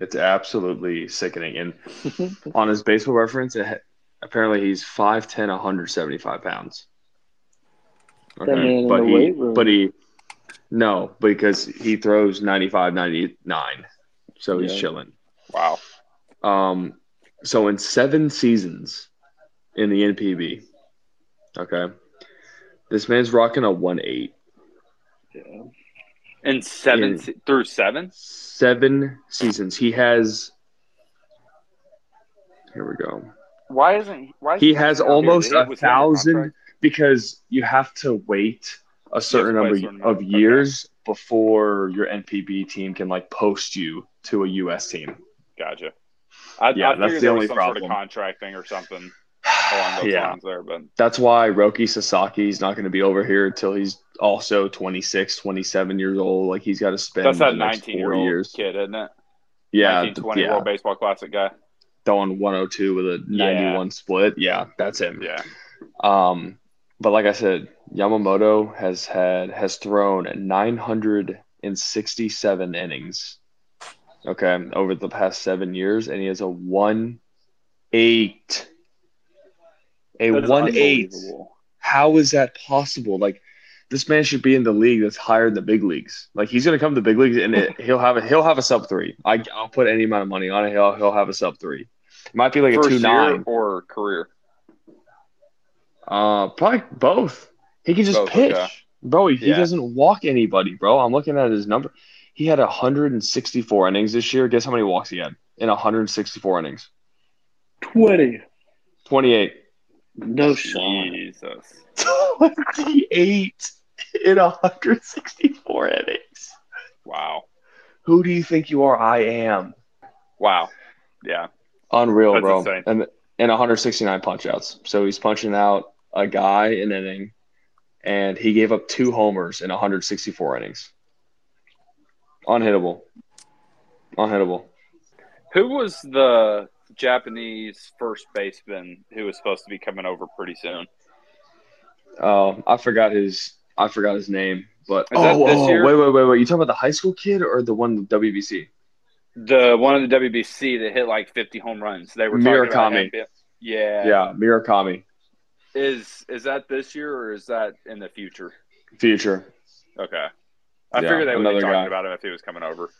Speaker 2: It's absolutely sickening. And (laughs) on his baseball reference, it, ha- apparently he's 5'10", 175 pounds.
Speaker 3: That man in
Speaker 2: but
Speaker 3: the
Speaker 2: he,
Speaker 3: weight room.
Speaker 2: but he, no, because he throws 95, 99. So he's
Speaker 3: Yeah.
Speaker 2: chilling.
Speaker 1: Wow.
Speaker 2: Um, so in seven seasons in the NPB, okay, this man's rocking a one eight.
Speaker 3: Yeah.
Speaker 1: In seven
Speaker 2: In-
Speaker 1: se- through seven.
Speaker 2: Seven seasons. He has. Here we go.
Speaker 1: Why isn't he? Why is
Speaker 2: He
Speaker 1: he has
Speaker 2: almost a
Speaker 1: was he under
Speaker 2: thousand because you have to wait a certain number of
Speaker 1: amount. Okay.
Speaker 2: years before your NPB team can like post you to a US team.
Speaker 1: Gotcha. I,
Speaker 2: Yeah,
Speaker 1: I
Speaker 2: that's the only
Speaker 1: was some sort
Speaker 2: problem.
Speaker 1: of contract thing or something along those
Speaker 2: yeah.
Speaker 1: lines there, but
Speaker 2: That's why Roki Sasaki is not going to be over here until he's also 26, 27 years old. Like he's got to spend
Speaker 1: that's that 19
Speaker 2: four
Speaker 1: year old
Speaker 2: years.
Speaker 1: kid, isn't it?
Speaker 2: Yeah,
Speaker 1: 19, 20
Speaker 2: yeah.
Speaker 1: World Baseball Classic guy.
Speaker 2: throwing 102 with a 91 split. Yeah, that's him.
Speaker 1: Yeah.
Speaker 2: Um, but like I said, Yamamoto has had has thrown 967 innings. Okay, over the past seven years, and he has a one eight. A one eight. How is that possible? Like this man should be in the league that's higher than the big leagues. Like he's gonna come to the big leagues and it, (laughs) he'll have a he'll have a sub three. I, I'll put any amount of money on it. He'll he'll have a sub three. It might be like a two nine.
Speaker 1: or career?
Speaker 2: Uh, probably both. He can just
Speaker 1: Both,
Speaker 2: pitch,
Speaker 1: okay.
Speaker 2: bro. He, he doesn't walk anybody, bro. I'm looking at his number. He had 164 innings this year. Guess how many walks he had in 164 innings?
Speaker 3: 20.
Speaker 2: 28.
Speaker 3: No shot.
Speaker 1: Jesus. (laughs)
Speaker 2: 28 in 164 innings.
Speaker 1: Wow.
Speaker 2: Who do you think you are? I am.
Speaker 1: Wow. Yeah.
Speaker 2: Unreal,
Speaker 1: That's
Speaker 2: bro.
Speaker 1: insane.
Speaker 2: And and 169 punch outs. So he's punching out a guy an inning, and he gave up two homers in 164 innings. Unhittable. Unhittable.
Speaker 1: Who was the Japanese first baseman who was supposed to be coming over pretty soon?
Speaker 2: Oh, I forgot his. I forgot his name. But
Speaker 1: Is that
Speaker 2: oh,
Speaker 1: this
Speaker 2: oh,
Speaker 1: year?
Speaker 2: wait, wait, wait, wait. You talking about the high school kid or the one with WBC?
Speaker 1: The one of the WBC that hit like 50 home runs. They were talking about
Speaker 2: Murakami.
Speaker 1: him being- Yeah.
Speaker 2: Yeah, Murakami.
Speaker 1: Is is that this year or is that in the future?
Speaker 2: Future.
Speaker 1: Okay. I
Speaker 2: Yeah,
Speaker 1: figured they would be talking
Speaker 2: guy.
Speaker 1: about him if he was coming over.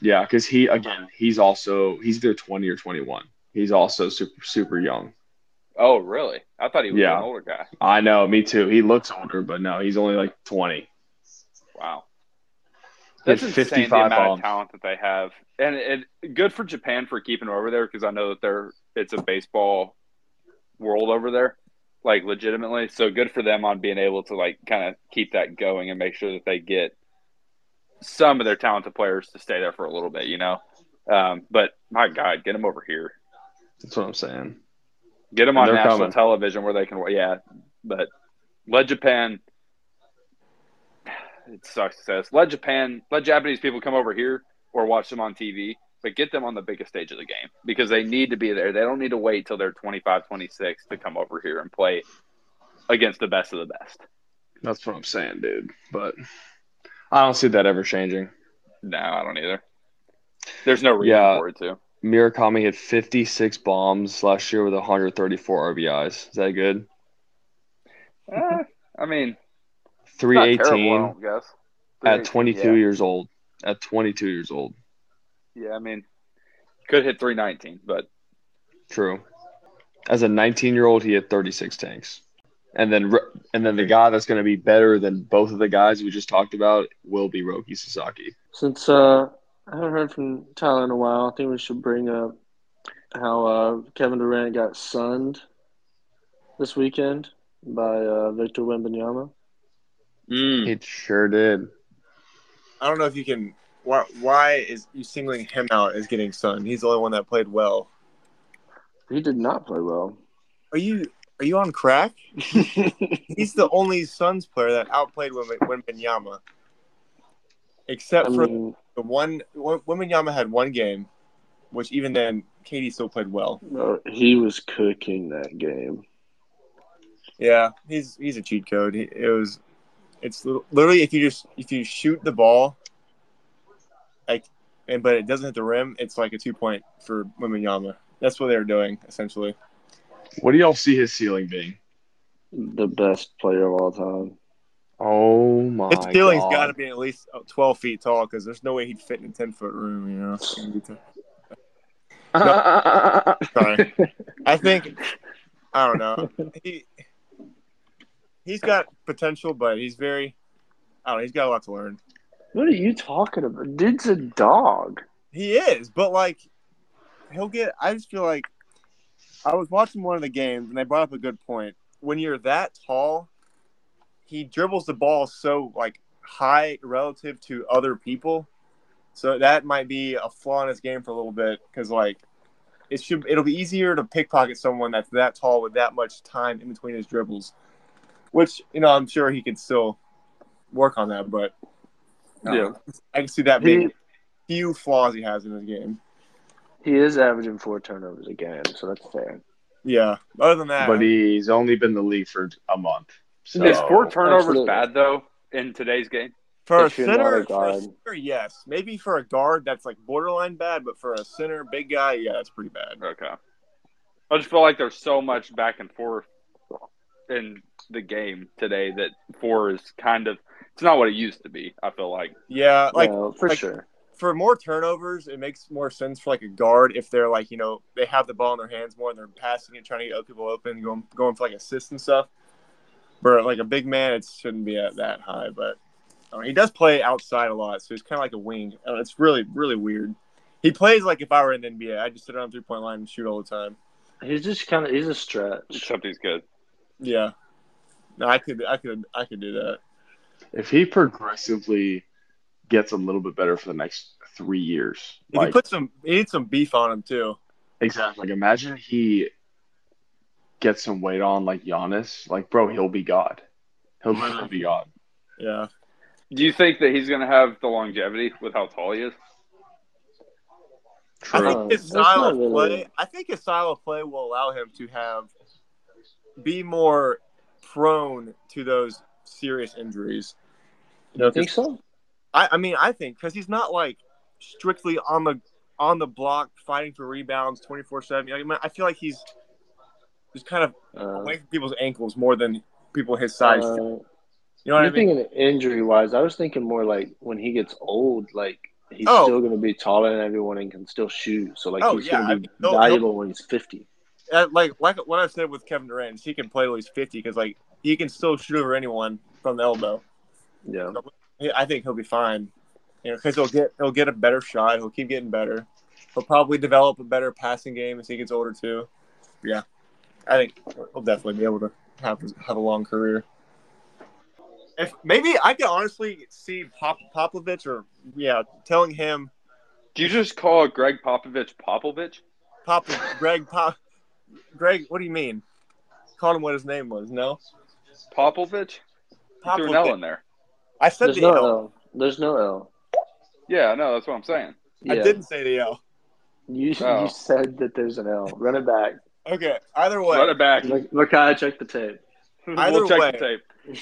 Speaker 2: Yeah, because he again, he's also he's either 20 or 21. He's also super super young.
Speaker 1: Oh, really? I thought he was
Speaker 2: Yeah.
Speaker 1: an older guy.
Speaker 2: I know, me too. He looks older, but no, he's only like 20.
Speaker 1: Wow. That's insane the
Speaker 2: 55
Speaker 1: amount
Speaker 2: bombs.
Speaker 1: of talent that they have, and it, good for Japan for keeping him over there because I know that they're it's a baseball world over there, like legitimately. So good for them on being able to like kind of keep that going and make sure that they get some of their talented players to stay there for a little bit, you know. Um, but my God, get them over here,
Speaker 2: That's what I'm saying.
Speaker 1: get them on national
Speaker 2: coming.
Speaker 1: television where they can. Yeah, but let Japan. It sucks to say this. Let Japan, let Japanese people come over here or watch them on TV, but get them on the biggest stage of the game because they need to be there. They don't need to wait till they're 25, 26 to come over here and play against the best of the best.
Speaker 2: That's what I'm saying, dude. But I don't see that ever changing.
Speaker 1: No, I don't either. There's no reason
Speaker 2: Yeah.
Speaker 1: for it to.
Speaker 2: Murakami hit 56 bombs last year with 134 RBIs. Is that good?
Speaker 1: Eh, I mean,
Speaker 2: 318
Speaker 1: terrible, I don't
Speaker 2: at 22
Speaker 1: yeah.
Speaker 2: years old. At 22 years old.
Speaker 1: Yeah, I mean, could hit 319, but
Speaker 2: True. As a 19 year old, he had 36 tanks. And then, and then the guy that's going to be better than both of the guys we just talked about will be Roki Sasaki.
Speaker 3: Since uh, I haven't heard from Tyler in a while, I think we should bring up how uh, Kevin Durant got sunned this weekend by uh, Victor Wembanyama. Mm.
Speaker 2: He sure did.
Speaker 4: I don't know if you can. Why, why is you singling him out as getting sun? He's the only one that played well.
Speaker 3: He did not play well.
Speaker 4: Are you are you on crack? (laughs) He's the only Suns player that outplayed Wim- Wembanyama. Except
Speaker 3: I
Speaker 4: for
Speaker 3: mean,
Speaker 4: the one, Wembanyama had one game, which even then, KD still played well.
Speaker 3: he was cooking that game.
Speaker 4: Yeah, he's he's a cheat code. He, it was, it's literally if you just if you shoot the ball, like, and but it doesn't hit the rim, it's like a two point for Wembanyama. That's what they were doing essentially.
Speaker 2: What do y'all see his ceiling being?
Speaker 3: The best player of all time.
Speaker 2: Oh my
Speaker 4: His ceiling's
Speaker 2: god!
Speaker 4: got to be at least uh, twelve feet tall because there's no way he'd fit in a ten foot room. You know. It's gonna be tough. Sorry. I think I don't know. He he's got potential, but he's very. I don't know. He's got a lot to learn.
Speaker 3: What are you talking about? Dude's a dog.
Speaker 4: He is, but like he'll get. I just feel like I was watching one of the games and they brought up a good point. When you're that tall, he dribbles the ball so like high relative to other people. So that might be a flaw in his game for a little bit because like it should it'll be easier to pickpocket someone that's that tall with that much time in between his dribbles. Which you know I'm sure he can still work on that, but I
Speaker 3: Yeah.
Speaker 4: know. I can see that
Speaker 3: He,
Speaker 4: being few flaws he has in his game.
Speaker 3: he is averaging four turnovers a game, so that's fair.
Speaker 4: Yeah. Other than that,
Speaker 2: but he's only been the league for a month. So
Speaker 1: is four turnovers
Speaker 3: absolutely.
Speaker 1: bad though in today's game?
Speaker 4: for a
Speaker 3: if you're not
Speaker 4: center,
Speaker 3: a
Speaker 4: for a center, yes. Maybe for a guard, that's like borderline bad. But for a center, big guy, yeah, that's pretty bad.
Speaker 1: Okay. I just feel like there's so much back and forth in the game today that four is kind of it's not what it used to be. I feel like
Speaker 4: Yeah, like
Speaker 3: no, for
Speaker 4: like-
Speaker 3: sure.
Speaker 4: for more turnovers, it makes more sense for like a guard if they're like you know they have the ball in their hands more and they're passing it, trying to get other people open, going going for like assists and stuff. But like a big man, it shouldn't be at that high, but I don't he does play outside a lot, so he's kind of like a wing. Uh, It's really really weird. He plays like if I were in the NBA, I'd just sit on three point line and shoot all the time.
Speaker 3: He's just kind of he's a stretch.
Speaker 1: except he's good.
Speaker 4: Yeah, no, I could I could I could do that.
Speaker 2: if he progressively gets a little bit better for the next three years,
Speaker 4: If you
Speaker 2: like
Speaker 4: put some, he needs some beef on him too.
Speaker 2: Exactly. Like imagine he gets some weight on like Giannis. Like, bro, he'll be God. He'll literally be God.
Speaker 4: Yeah.
Speaker 1: Do you think that he's going to have the longevity with how tall he is?
Speaker 4: I think his style
Speaker 3: not
Speaker 4: of
Speaker 3: really-
Speaker 4: play. I think his style of play will allow him to have be more prone to those serious injuries. You know,
Speaker 3: think so?
Speaker 4: I, I mean, I think because he's not like strictly on the on the block fighting for rebounds twenty four seven. I I feel like he's just kind of
Speaker 3: Uh,
Speaker 4: away from people's ankles more than people his size.
Speaker 3: uh,
Speaker 4: you know what I mean?
Speaker 3: thinking injury wise. I was thinking more like when he gets old, like he's
Speaker 4: Oh.
Speaker 3: still going to be taller than everyone and can still shoot. So like
Speaker 4: Oh,
Speaker 3: he's
Speaker 4: yeah,
Speaker 3: going to be
Speaker 4: mean,
Speaker 3: valuable when he's fifty.
Speaker 4: Uh, like like what I've said with Kevin Durant, is he can play till he's fifty because like he can still shoot over anyone from the elbow.
Speaker 3: Yeah.
Speaker 4: Yeah, I think he'll be fine. You know, because he'll get he'll get a better shot. He'll keep getting better. He'll probably develop a better passing game as he gets older too. Yeah, I think he'll definitely be able to have have a long career. If maybe I could honestly see Pop, Popovich or yeah, telling him
Speaker 1: Do you just call Gregg Popovich Popovich?
Speaker 4: Pop Gregg Pop Gregg. What do you mean? Called him what his name was. No,
Speaker 1: Popovich? You threw an L in there.
Speaker 4: I said
Speaker 3: There's
Speaker 4: the
Speaker 3: no
Speaker 4: L.
Speaker 3: L. There's no L.
Speaker 1: Yeah, no, that's what I'm saying.
Speaker 4: I didn't say the L.
Speaker 3: You
Speaker 1: Oh.
Speaker 3: you said that there's an L. Run it back.
Speaker 4: Okay. Either way,
Speaker 1: Run it back.
Speaker 3: Mik- Makai, (laughs) check the tape.
Speaker 4: Either
Speaker 1: we'll check
Speaker 4: way.
Speaker 1: the tape.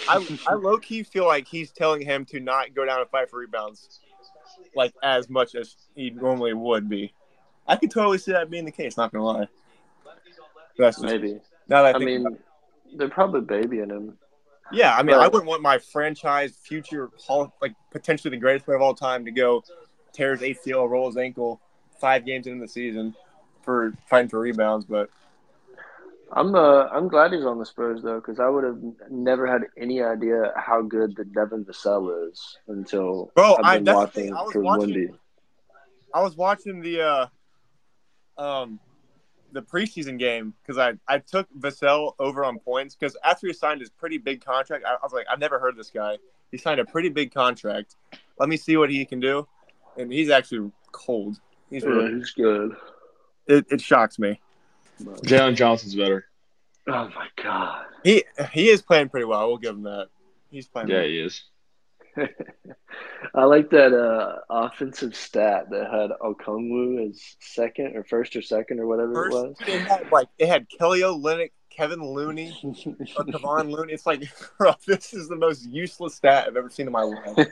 Speaker 4: I, I low key feel like he's telling him to not go down and fight for rebounds, like as much as he normally would be. I could totally see that being the case. Not gonna lie. That's just,
Speaker 3: Maybe.
Speaker 4: now that I,
Speaker 3: I
Speaker 4: about
Speaker 3: mean, they're probably babying him.
Speaker 4: yeah. I mean, I wouldn't want my franchise future, hall, like potentially the greatest player of all time, to go tear his ACL, roll his ankle, five games into the season for fighting for rebounds. But
Speaker 3: I'm uh I'm glad he's on the Spurs though, because I would have never had any idea how good the Devin Vassell is until
Speaker 4: Bro,
Speaker 3: I've been
Speaker 4: that's the thing.
Speaker 3: watching
Speaker 4: I was
Speaker 3: for
Speaker 4: watching-
Speaker 3: Wendy.
Speaker 4: I was watching the uh, um, the preseason game because I, I took Vassell over on points because after he signed his pretty big contract, I, I was like, I've never heard of this guy. He signed a pretty big contract. Let me see what he can do, and he's actually cold. He's
Speaker 3: Yeah,
Speaker 4: really,
Speaker 3: he's good.
Speaker 4: it, it shocks me.
Speaker 3: But-
Speaker 2: Jalen Johnson's better.
Speaker 3: oh my god.
Speaker 4: He he is playing pretty well. We'll give him that. He's playing.
Speaker 2: Yeah,
Speaker 4: well.
Speaker 2: he is. (laughs)
Speaker 3: I like that uh, offensive stat that had Okongwu as second or first or second or whatever
Speaker 4: First,
Speaker 3: it was.
Speaker 4: it had like it had Kelly Olynyk, Kevin Looney, or (laughs) Kevon Looney. It's like, (laughs) bro, this is the most useless stat I've ever seen in my life.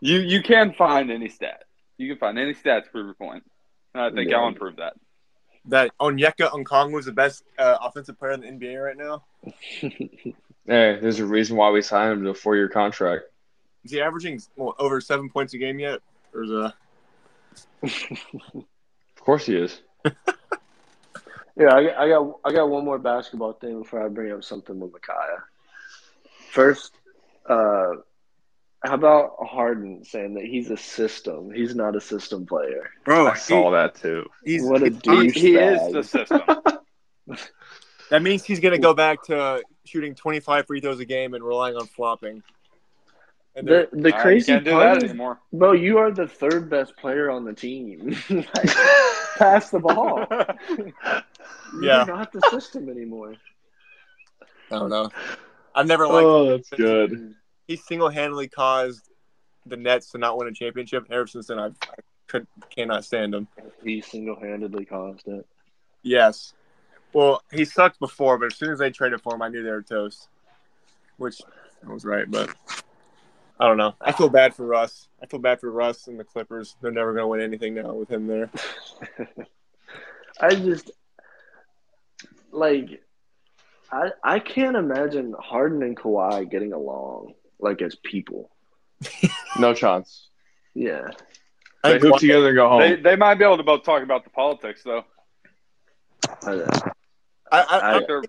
Speaker 1: You you can find any stat. You can find any stat to prove your point. And I think
Speaker 3: Yeah.
Speaker 1: Allen proved that.
Speaker 4: that Onyeka Okongwu is the best uh, offensive player in the NBA right now.
Speaker 2: Hey, there's a reason why we signed him to a four year contract.
Speaker 4: Is he averaging well, over seven points a game yet? Or is uh
Speaker 2: Of course he is. (laughs)
Speaker 3: Yeah, I, got- I got I got one more basketball thing before I bring up something with Micaiah. First, uh, how about Harden saying that he's a system? He's not a system player.
Speaker 4: bro?
Speaker 2: I saw that too.
Speaker 4: he's,
Speaker 3: What a
Speaker 4: he's-
Speaker 3: douche.
Speaker 1: He, he is the system. (laughs)
Speaker 4: that means he's gonna go back to shooting twenty five free throws a game and relying on flopping.
Speaker 3: The the crazy
Speaker 1: can't do
Speaker 3: part
Speaker 1: that anymore.
Speaker 3: bro, you are the third best player on the team. (laughs) like, (laughs) pass the ball. (laughs)
Speaker 4: Yeah.
Speaker 3: Not the system anymore.
Speaker 4: I don't know. I've never oh, liked.
Speaker 2: Oh, that's good.
Speaker 4: He single handedly caused the Nets to not win a championship, and ever since then I've, I could cannot stand him.
Speaker 3: He single handedly caused it.
Speaker 4: Yes. Well, he sucked before, but as soon as they traded for him, I knew they were toast. Which I was right, but I don't know. I feel bad for Russ. I feel bad for Russ and the Clippers. They're never going to win anything now with him there. (laughs)
Speaker 3: I just like I I can't imagine Harden and Kawhi getting along like as people. (laughs)
Speaker 2: No chance.
Speaker 3: Yeah.
Speaker 2: They
Speaker 4: think,
Speaker 2: hoop together and go home.
Speaker 1: They, they might be able to both talk about the politics though.
Speaker 3: I,
Speaker 4: I, I, I,
Speaker 3: I-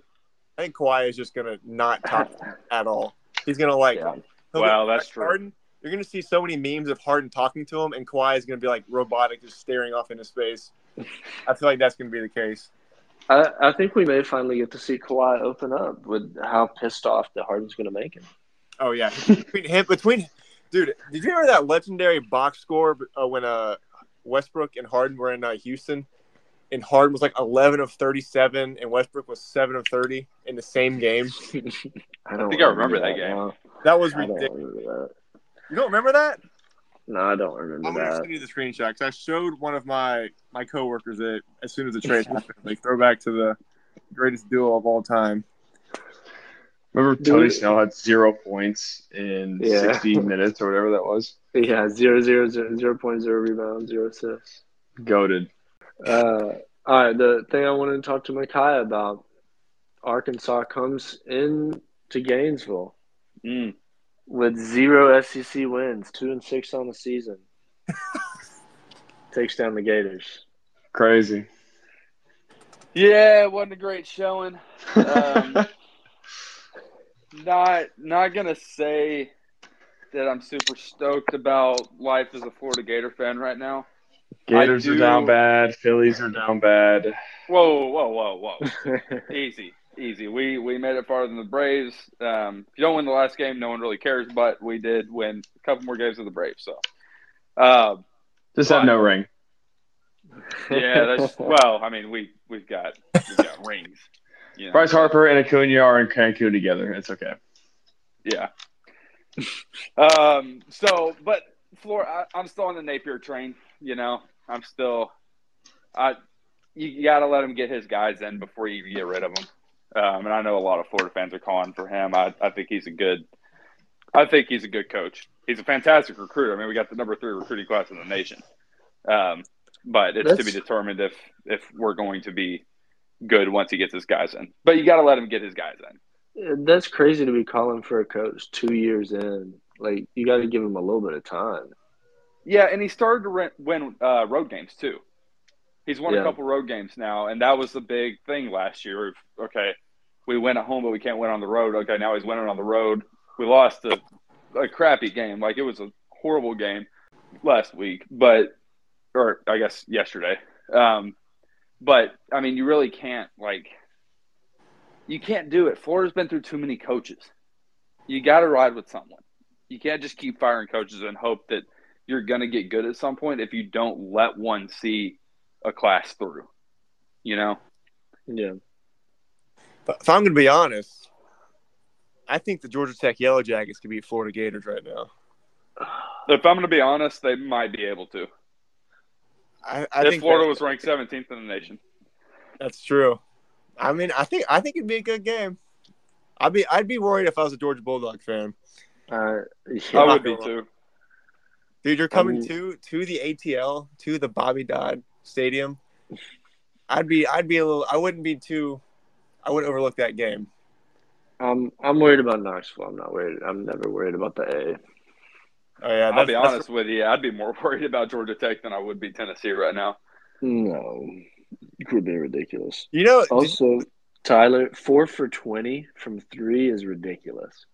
Speaker 4: I think Kawhi is just going to not talk (laughs) at all. He's going to like.
Speaker 3: yeah.
Speaker 4: He'll
Speaker 1: Wow, that's true.
Speaker 4: Harden, you're going to see so many memes of Harden talking to him, and Kawhi is going to be like robotic, just staring off into space. I feel like that's going to be the case.
Speaker 3: I, I think we may finally get to see Kawhi open up with how pissed off that Harden's going to make him.
Speaker 4: Oh yeah, between him, between dude. Did you remember that legendary box score uh, when uh Westbrook and Harden were in uh, Houston, and Harden was like 11 of 37, and Westbrook was 7 of 30 in the same game. (laughs)
Speaker 3: I don't
Speaker 1: think I remember that game.
Speaker 3: now.
Speaker 4: That was
Speaker 3: I don't
Speaker 4: ridiculous.
Speaker 3: that.
Speaker 4: You don't remember that?
Speaker 3: No, I don't remember that.
Speaker 4: I'm gonna send you the screenshot because I showed one of my my coworkers it as soon as the (laughs) trade happened. Like throwback to the greatest duo of all time.
Speaker 2: Remember
Speaker 3: Dude.
Speaker 2: Tony Snell had zero points in
Speaker 3: Yeah.
Speaker 2: 60 minutes or whatever that was?
Speaker 3: Yeah, zero zero zero zero point zero rebounds, zero assists.
Speaker 2: Goaded.
Speaker 3: Uh, all right, the thing I wanted to talk to Micaiah about, Arkansas comes in to Gainesville
Speaker 1: Mm.
Speaker 3: with zero SEC wins, two and six on the season. (laughs) Takes down the Gators.
Speaker 2: Crazy.
Speaker 1: Yeah, it wasn't a great showing. Um, (laughs) not not gonna say that I'm super stoked about life as a Florida Gator fan right now.
Speaker 2: Gators
Speaker 1: I
Speaker 2: are down bad. Phillies are down bad.
Speaker 1: Whoa, whoa, whoa, whoa! (laughs) easy, easy. We we made it farther than the Braves. Um, if you don't win the last game, no one really cares. But we did win a couple more games of the Braves. So, uh,
Speaker 2: Just have no ring.
Speaker 1: yeah, that's (laughs) well. I mean, we we've got we've got rings. You know?
Speaker 2: Bryce Harper and Acuna are in Cancun together. It's okay.
Speaker 1: Yeah. (laughs) um. So, but Florida, I, I'm still on the Napier train. You know, I'm still. I. You, got to let him get his guys in before you get rid of them. Um, and I know a lot of Florida fans are calling for him. I, I think he's a good. I think he's a good coach. He's a fantastic recruiter. I mean, we got the number three recruiting class in the nation. Um, but it's to be determined if if we're going to be good once he gets his guys in. But you got to let him get his guys in.
Speaker 3: That's crazy to be calling for a coach two years in. Like you got to give him a little bit of time.
Speaker 1: Yeah, and he started to rent, win uh, road games too. He's won
Speaker 3: Yeah.
Speaker 1: a couple road games now, and that was the big thing last year. Okay, we win at home, but we can't win on the road. Okay, now he's winning on the road. We lost a, a crappy game, like it was a horrible game last week, but or I guess yesterday. Um, but I mean, you really can't like you can't do it. Florida's been through too many coaches. You got to ride with someone. You can't just keep firing coaches and hope that you're going to get good at some point if you don't let one see a class through. You know?
Speaker 3: Yeah.
Speaker 4: But if I'm going to be honest, I think the Georgia Tech Yellow Jackets could beat Florida Gators right now.
Speaker 1: If I'm going to be honest, they might be able to.
Speaker 4: I, I
Speaker 1: if
Speaker 4: think
Speaker 1: Florida was ranked 17th in the nation.
Speaker 4: That's true. I mean, I think I think it'd be a good game. I'd be I'd be worried if I was a Georgia Bulldog fan.
Speaker 3: Uh, yeah.
Speaker 1: I would be too.
Speaker 4: Dude, you're coming
Speaker 3: Um,
Speaker 4: to to the ATL to the Bobby Dodd Stadium. I'd be I'd be a little. I wouldn't be too. I wouldn't overlook that game.
Speaker 3: I'm I'm worried about Knoxville. I'm not worried. I'm never worried about the A.
Speaker 4: Oh yeah,
Speaker 1: I'll be
Speaker 4: that's-
Speaker 1: honest with you. I'd be more (laughs) worried about Georgia Tech than I would be Tennessee right now.
Speaker 3: No, it would be ridiculous.
Speaker 4: You know, did-
Speaker 3: Also, Tyler, four for twenty from three is ridiculous.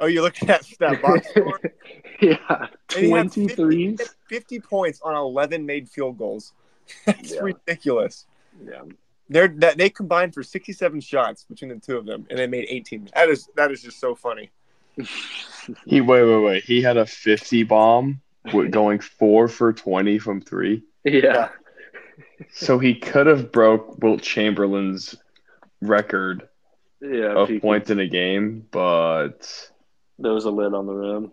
Speaker 4: Oh, you're looking at that box score. (laughs)
Speaker 3: yeah,
Speaker 4: And he had
Speaker 3: 20
Speaker 4: 50 50 points on 11 made field goals. (laughs) That's
Speaker 3: Yeah.
Speaker 4: ridiculous.
Speaker 3: Yeah,
Speaker 4: They're that they combined for 67 shots between the two of them, and they made 18. That is that is just so funny. (laughs)
Speaker 2: He wait, wait, wait. He had a 50 bomb with going four for 20 from three.
Speaker 3: yeah.
Speaker 2: So he could have broke Wilt Chamberlain's record
Speaker 3: Yeah,
Speaker 2: of
Speaker 3: Peaky.
Speaker 2: points in a game, but
Speaker 3: There was a lid on the rim.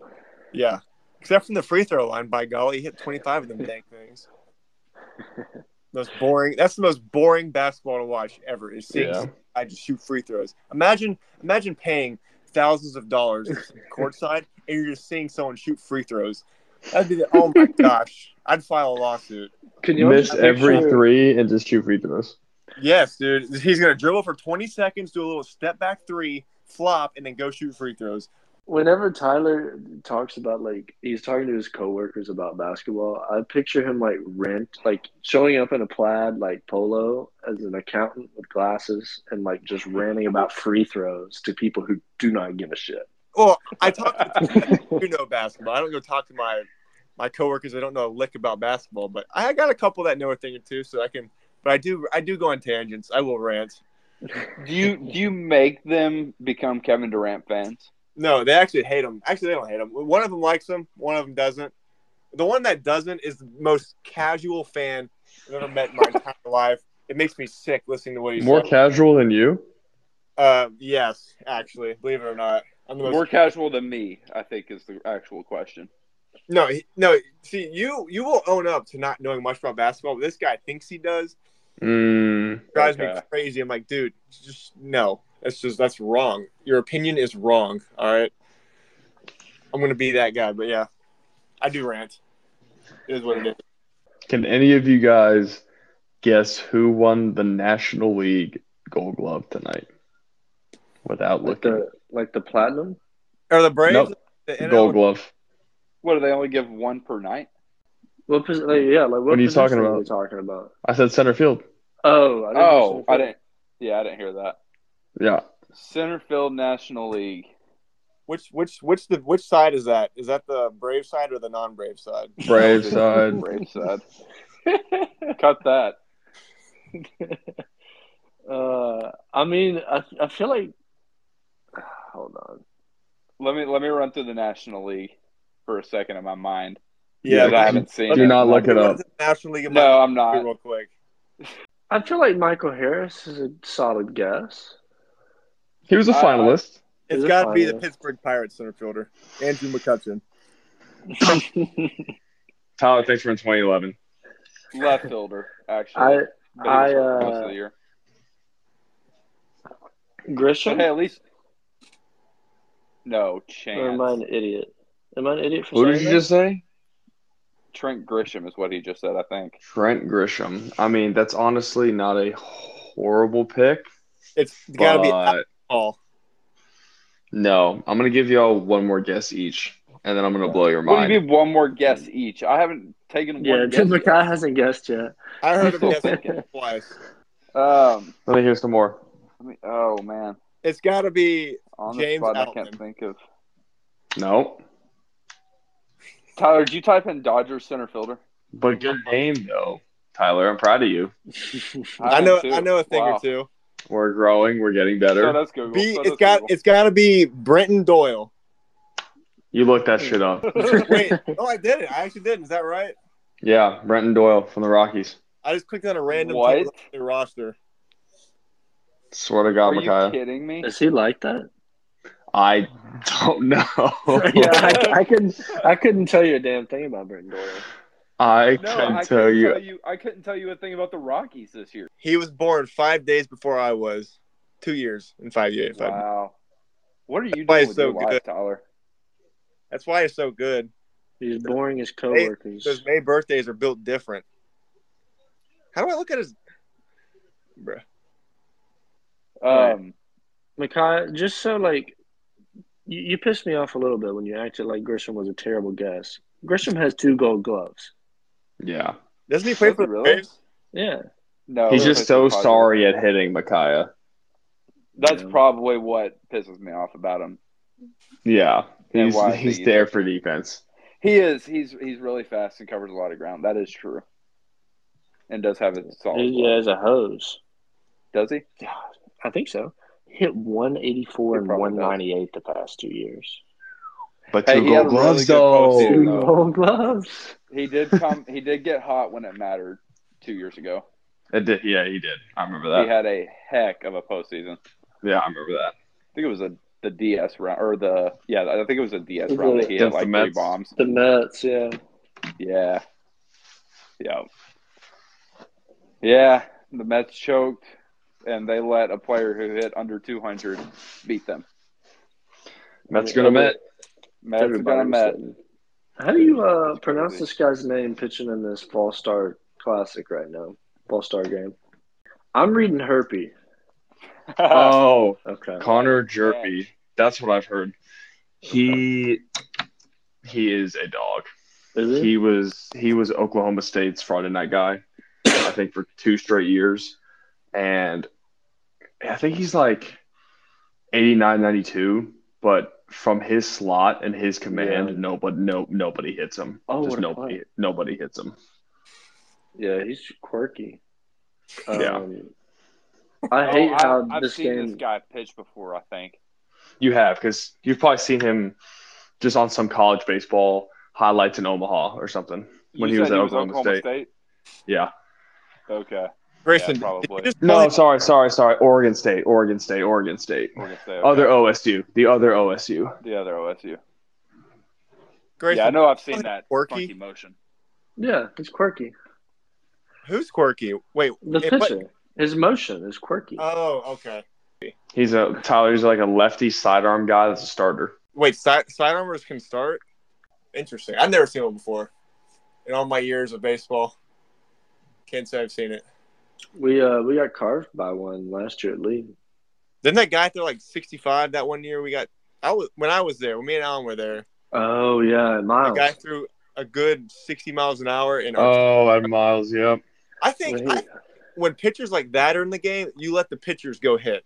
Speaker 4: Yeah, except from the free throw line. By golly, he hit 25 of them dang (laughs) things. Most boring. That's the most boring basketball to watch ever. Is seeing
Speaker 2: Yeah.
Speaker 4: I just shoot free throws. Imagine, imagine paying thousands of dollars courtside, and you're just seeing someone shoot free throws. That'd be the. Oh my (laughs) gosh, I'd file a lawsuit.
Speaker 3: Can you
Speaker 2: miss every
Speaker 3: picture-
Speaker 2: three and just shoot free throws.
Speaker 4: Yes, dude. He's gonna dribble for 20 seconds, do a little step back three, flop, and then go shoot free throws.
Speaker 3: Whenever Tyler talks about like he's talking to his coworkers about basketball, I picture him like rent, like showing up in a plaid like polo as an accountant with glasses and like just ranting about free throws to people who do not give a shit.
Speaker 4: Well, I talk to (laughs) you know basketball. I don't go talk to my my coworkers. I don't know a lick about basketball, but I got a couple that know a thing or two, so I can. But I do I do go on tangents. I will rant.
Speaker 1: Do you do you make them become Kevin Durant fans?
Speaker 4: No, they actually hate him. Actually, they don't hate him. One of them likes him. One of them doesn't. The one that doesn't is the most casual fan I've ever met in my entire (laughs) life. it makes me sick listening to what he
Speaker 2: More
Speaker 4: said.
Speaker 2: casual than you?
Speaker 4: uh, yes, actually, believe it or not, I'm the most
Speaker 1: More casual than me, I think, is the actual question.
Speaker 4: No, he, no. See, you you will own up to not knowing much about basketball, but this guy thinks he does.
Speaker 2: Mm,
Speaker 4: Drives me crazy. I'm like, dude, just no. That's just that's wrong. Your opinion is wrong. All right. I'm gonna be that guy, but yeah, I do rant. It is what it is.
Speaker 2: can any of you guys guess who won the National League Gold Glove tonight? Without
Speaker 3: Like
Speaker 2: looking.
Speaker 3: the like the platinum.
Speaker 4: or the Braves?
Speaker 2: Nope.
Speaker 4: The NL
Speaker 2: Gold Glove.
Speaker 1: What do they only give one per night?
Speaker 3: What pos- like, yeah, like what,
Speaker 2: What are you talking about?
Speaker 3: we talking about?
Speaker 2: I said center field.
Speaker 3: Oh, I didn't
Speaker 1: Oh, I didn't. Yeah, I didn't hear that.
Speaker 2: Yeah.
Speaker 1: Center field National League.
Speaker 4: Which which which the which side is that? Is that the Brave side or the non-Brave side? (laughs) (laughs)
Speaker 2: Brave side.
Speaker 1: Brave (laughs) side. Cut that.
Speaker 3: Uh, I mean, I I feel like. (sighs) Hold on.
Speaker 1: Let me let me run through the National League for a second in my mind.
Speaker 2: Yeah,
Speaker 1: I haven't seen.
Speaker 2: do
Speaker 1: it.
Speaker 2: not look it up.
Speaker 4: National League.
Speaker 1: No, I'm not.
Speaker 4: Real quick.
Speaker 3: I feel like Michael Harris is a solid guess.
Speaker 2: He was a
Speaker 1: I-
Speaker 2: finalist.
Speaker 4: It's got to be the? Pittsburgh Pirates center fielder, Andrew McCutchen. (laughs)
Speaker 2: Tyler, thanks for in 2011.
Speaker 1: Left fielder, actually.
Speaker 3: I
Speaker 1: But
Speaker 3: I,
Speaker 1: hurt most
Speaker 3: uh,
Speaker 1: of the year.
Speaker 3: Grisham.
Speaker 1: hey, at least no
Speaker 3: Or am I an idiot? Am I an idiot for
Speaker 2: Who
Speaker 3: saying
Speaker 2: did you
Speaker 3: that?
Speaker 2: just say?
Speaker 1: Trent Grisham is what he just said. I think.
Speaker 2: Trent Grisham. I mean, that's honestly not a horrible pick,
Speaker 4: It's got to be
Speaker 2: but
Speaker 4: all.
Speaker 2: no. I'm gonna give y'all one more guess each, and then I'm gonna blow your
Speaker 1: What do
Speaker 2: mind.
Speaker 1: you mean? One more guess each. I haven't taken
Speaker 3: Yeah,
Speaker 1: one
Speaker 3: Tim
Speaker 1: guess. (laughs)
Speaker 3: McKay hasn't guessed yet.
Speaker 4: I heard him
Speaker 1: Still
Speaker 4: guess
Speaker 1: thinking. (laughs)
Speaker 4: twice.
Speaker 1: Um.
Speaker 2: Let me hear some more.
Speaker 1: Let me, oh man.
Speaker 4: It's got to be
Speaker 1: On the
Speaker 4: James
Speaker 1: spot, I can't think of.
Speaker 2: No,
Speaker 1: Tyler, did you type in Dodgers center fielder?
Speaker 2: but good name though, Tyler. I'm proud of you. (laughs)
Speaker 4: I
Speaker 1: am
Speaker 4: know.
Speaker 1: too.
Speaker 4: I know a thing
Speaker 1: Wow.
Speaker 4: or two.
Speaker 2: We're growing. We're getting better.
Speaker 1: So that's Google.
Speaker 4: B.
Speaker 1: So
Speaker 4: It's
Speaker 1: that's
Speaker 4: got.
Speaker 1: Google.
Speaker 4: It's got to be Brenton Doyle.
Speaker 2: you looked that shit up. (laughs)
Speaker 4: Wait. oh, I did it. I actually did. Is that right?
Speaker 2: Yeah, Brenton Doyle from the Rockies.
Speaker 4: I just clicked on a random
Speaker 1: What?
Speaker 4: team on their roster.
Speaker 2: Swear to God,
Speaker 1: Are you kidding me?
Speaker 3: Is he like that?
Speaker 2: I don't (laughs) know. (laughs)
Speaker 3: yeah, I, I couldn't. I couldn't tell you a damn thing about Brenton Doyle.
Speaker 2: I
Speaker 1: No,
Speaker 2: can
Speaker 1: I
Speaker 2: tell
Speaker 1: couldn't
Speaker 2: you.
Speaker 1: tell you. I couldn't tell you a thing about the Rockies this year.
Speaker 4: He was born five days before I was. Two years and five years. Five.
Speaker 1: Wow. What are you
Speaker 4: why
Speaker 1: doing
Speaker 4: it's
Speaker 1: with your
Speaker 4: so
Speaker 1: life,
Speaker 4: good.
Speaker 1: Tyler?
Speaker 4: That's why it's so good.
Speaker 3: He's boring his coworkers.
Speaker 4: Because May birthdays are built different. How do I look at his? Bruh.
Speaker 3: Right.
Speaker 1: Um,
Speaker 3: Micaiah, just so like you, you pissed me off a little bit when you acted like Grisham was a terrible guess. Grisham has two gold gloves.
Speaker 2: Yeah.
Speaker 4: Doesn't he play for
Speaker 1: he
Speaker 4: the
Speaker 1: really?
Speaker 4: Braves?
Speaker 3: Yeah.
Speaker 1: no,
Speaker 2: He's just so
Speaker 1: for the Padres.
Speaker 2: sorry at hitting Micaiah.
Speaker 1: That's
Speaker 3: Yeah.
Speaker 1: probably what pisses me off about him.
Speaker 2: Yeah.
Speaker 1: And
Speaker 2: He's,
Speaker 1: why
Speaker 2: he's there for defense.
Speaker 1: He is. He's he's really fast and covers a lot of ground. That is true. And does have a solid.
Speaker 3: He
Speaker 1: glove.
Speaker 3: has a hose.
Speaker 1: Does he?
Speaker 3: Yeah, I think so. Hit 184
Speaker 1: He
Speaker 3: and
Speaker 1: probably does.
Speaker 3: 198 the past two years.
Speaker 2: But
Speaker 1: Hey,
Speaker 2: two
Speaker 1: he had
Speaker 2: gold
Speaker 1: a really
Speaker 2: gloves, though.
Speaker 1: postseason.
Speaker 3: Two gold gloves.
Speaker 1: He did come. he did get hot when it mattered two years ago.
Speaker 2: It did, yeah, he did. I remember that.
Speaker 1: He had a heck of a postseason.
Speaker 2: yeah, I remember that.
Speaker 1: I think it was a the DS round or the yeah. I think it was a DS
Speaker 3: Was
Speaker 1: round that he had like
Speaker 2: the
Speaker 1: three bombs.
Speaker 3: The Mets, yeah.
Speaker 1: Yeah. Yeah. Yeah. The Mets choked and they let a player who hit under 200 beat them.
Speaker 2: Mets gonna met.
Speaker 1: Mets gonna
Speaker 3: was
Speaker 1: Met.
Speaker 3: Sitting. How do you uh, pronounce this guy's name pitching in this Fall Star Classic right now? Fall Star game. I'm reading Herpy. (laughs)
Speaker 2: Oh,
Speaker 3: Okay.
Speaker 2: Connor Hjerpe. That's what I've heard. He he is a dog.
Speaker 3: Is it?
Speaker 2: He was he was Oklahoma State's Friday night guy, I think for two straight years, and I think he's like 89, 92, but from his slot and his command,
Speaker 3: Yeah.
Speaker 2: nobody no nobody hits him.
Speaker 3: Oh,
Speaker 2: Just nobody
Speaker 3: play.
Speaker 2: nobody hits him.
Speaker 3: yeah, he's quirky.
Speaker 2: Yeah.
Speaker 3: Um, I hate
Speaker 1: Oh,
Speaker 3: how
Speaker 1: I've, I've
Speaker 3: this
Speaker 1: seen
Speaker 3: game.
Speaker 1: this guy pitch before. I think.
Speaker 2: You have because you've probably seen him just on some college baseball highlights in Omaha or something when
Speaker 1: You
Speaker 2: he was
Speaker 1: said
Speaker 2: at Oklahoma, State.
Speaker 1: State.
Speaker 2: Yeah,
Speaker 1: Okay.
Speaker 4: Grayson,
Speaker 1: Yeah, probably.
Speaker 4: just
Speaker 2: No,
Speaker 4: play-
Speaker 2: sorry, sorry, sorry. Oregon State, Oregon State, Oregon State.
Speaker 1: We're gonna
Speaker 2: Other OSU, the other OSU.
Speaker 1: the other OSU.
Speaker 4: Grayson,
Speaker 1: Yeah, I know. I've seen that
Speaker 4: Quirky?
Speaker 1: motion.
Speaker 3: Yeah, it's quirky.
Speaker 4: who's quirky? Wait,
Speaker 3: The
Speaker 4: it- what-
Speaker 3: pitcher, his motion is quirky.
Speaker 4: Oh, okay.
Speaker 2: He's a Tyler. He's like a lefty sidearm guy. That's a starter.
Speaker 4: Wait, side sidearmers can start. Interesting. I've never seen one before. In all my years of baseball, can't say I've seen it.
Speaker 3: We uh we got carved by one last year at Lee.
Speaker 4: Didn't that guy throw like 65 that one year? We got. I was when I was there. When me and Alan were there.
Speaker 3: Oh yeah, Miles.
Speaker 4: The
Speaker 3: Miles.
Speaker 4: guy threw a good 60 miles an hour in. Our,
Speaker 2: Oh, at Miles. Yep.
Speaker 4: I think
Speaker 3: When
Speaker 4: I, when pitchers like that are in the game, you let the pitchers go hit.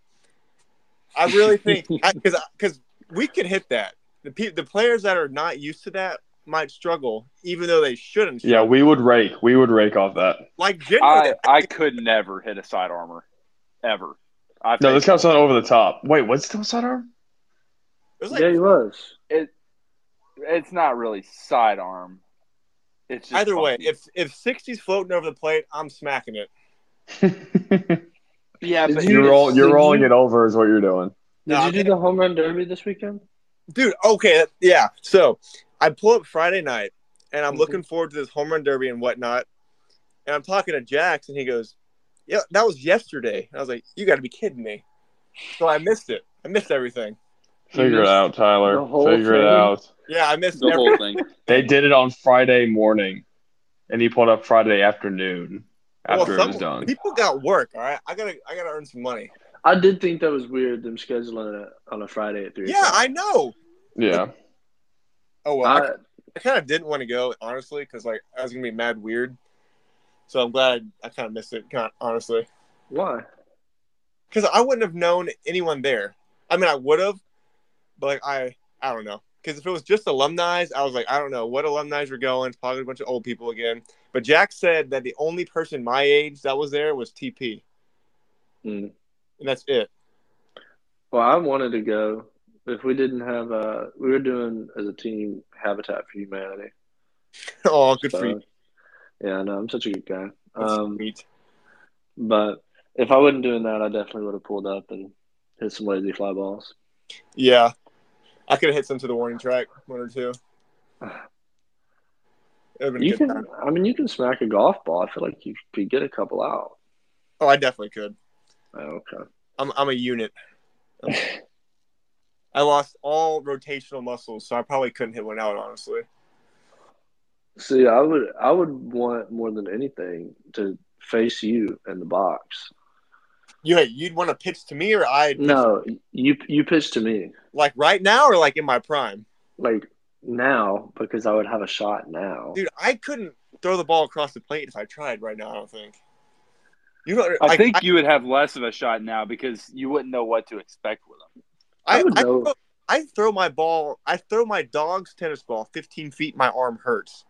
Speaker 4: I really think (laughs) because because we can hit that. The pe- the players that are not used to that might struggle, even though they shouldn't.
Speaker 2: Yeah, we would rake. We would rake off that.
Speaker 4: like generally.
Speaker 1: I I could never hit a side armor, ever. I
Speaker 2: No, this guy's not over the top. Wait, what's still sidearm?
Speaker 4: it was like
Speaker 3: yeah, he was.
Speaker 1: it. It's not really sidearm. It's just
Speaker 4: either way. If if 60's floating over the plate, I'm smacking it. (laughs)
Speaker 1: yeah, but
Speaker 3: you-
Speaker 2: you're roll, you're rolling
Speaker 3: you-
Speaker 2: it over is what you're doing.
Speaker 3: Did
Speaker 4: No,
Speaker 3: you do the home run derby this weekend?
Speaker 4: dude okay yeah so i pull up friday night and i'm
Speaker 3: Mhm.
Speaker 4: looking forward to this home run derby and whatnot and i'm talking to jax and he goes yeah that was yesterday and i was like you got to be kidding me so i missed it i missed everything
Speaker 2: Figure it out, Tyler.
Speaker 3: the whole
Speaker 2: Figure it out.
Speaker 4: yeah i missed
Speaker 1: the
Speaker 4: every-
Speaker 1: whole thing. (laughs)
Speaker 2: They did it on Friday morning, and he pulled up Friday afternoon
Speaker 4: Well,
Speaker 2: after it was done.
Speaker 4: people got work all right i gotta i gotta earn some money
Speaker 3: I did think that was weird them scheduling it on a Friday at three.
Speaker 4: yeah i know
Speaker 2: Yeah.
Speaker 4: Oh well i,
Speaker 3: I,
Speaker 4: I kind of didn't want to go honestly because like i was gonna be mad weird so i'm glad i kind of missed it kind of, honestly
Speaker 3: why?
Speaker 4: because I wouldn't have known anyone there. I mean, I would have, but like I, I don't know. Because if it was just alumni, I was like, I don't know what alumni were going. It's probably a bunch of old people again. But Jack said that the only person my age that was there was TP,
Speaker 3: Mm.
Speaker 4: and that's it.
Speaker 3: Well, I wanted to go. If we didn't have, uh, we were doing as a team Habitat for Humanity. (laughs)
Speaker 4: oh, good for you.
Speaker 3: Yeah, I know. I'm such a good guy.
Speaker 4: That's
Speaker 3: Um,
Speaker 4: sweet.
Speaker 3: but if I wasn't doing that, I definitely would have pulled up and hit some lazy fly balls.
Speaker 4: Yeah, I could have hit some to the warning track, one or two. It would have been a
Speaker 3: You can,
Speaker 4: time.
Speaker 3: I mean, you can smack a golf ball. I feel like you could get a couple out.
Speaker 4: Oh, I definitely could.
Speaker 3: Oh, okay.
Speaker 4: I'm, I'm a unit. (laughs) I lost all rotational muscles, so I probably couldn't hit one out. Honestly.
Speaker 3: See, I would, I would want more than anything to face you in the box.
Speaker 4: You you'd want to pitch to me or I
Speaker 3: No, you, you pitch to me
Speaker 4: like right now or like in my prime?
Speaker 3: like now because I would have a shot now.
Speaker 4: Dude, I couldn't throw the ball across the plate if I tried right now, I don't think. You know
Speaker 1: I
Speaker 4: like,
Speaker 1: think you would have less of a shot now because you wouldn't know what to expect with them.
Speaker 4: I,
Speaker 3: I would
Speaker 4: I,
Speaker 3: know-
Speaker 4: throw, I throw my ball I throw my dog's tennis ball 15 feet, my arm hurts.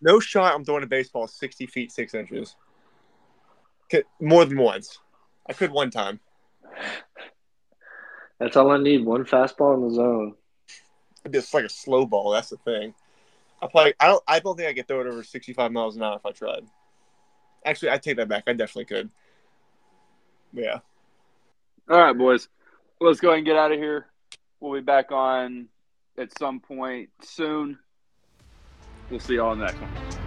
Speaker 4: No shot I'm throwing a baseball 60 feet, six inches. More than once. I could one time.
Speaker 3: That's all I need. One fastball in the zone.
Speaker 4: It's like a slow ball, that's the thing. I probably I don't I don't think I could throw it over 65 miles an hour if I tried. Actually, I take that back. I definitely could. Yeah.
Speaker 1: All right, boys. Let's go ahead and get out of here. We'll be back on at some point soon. We'll see y'all in the next one.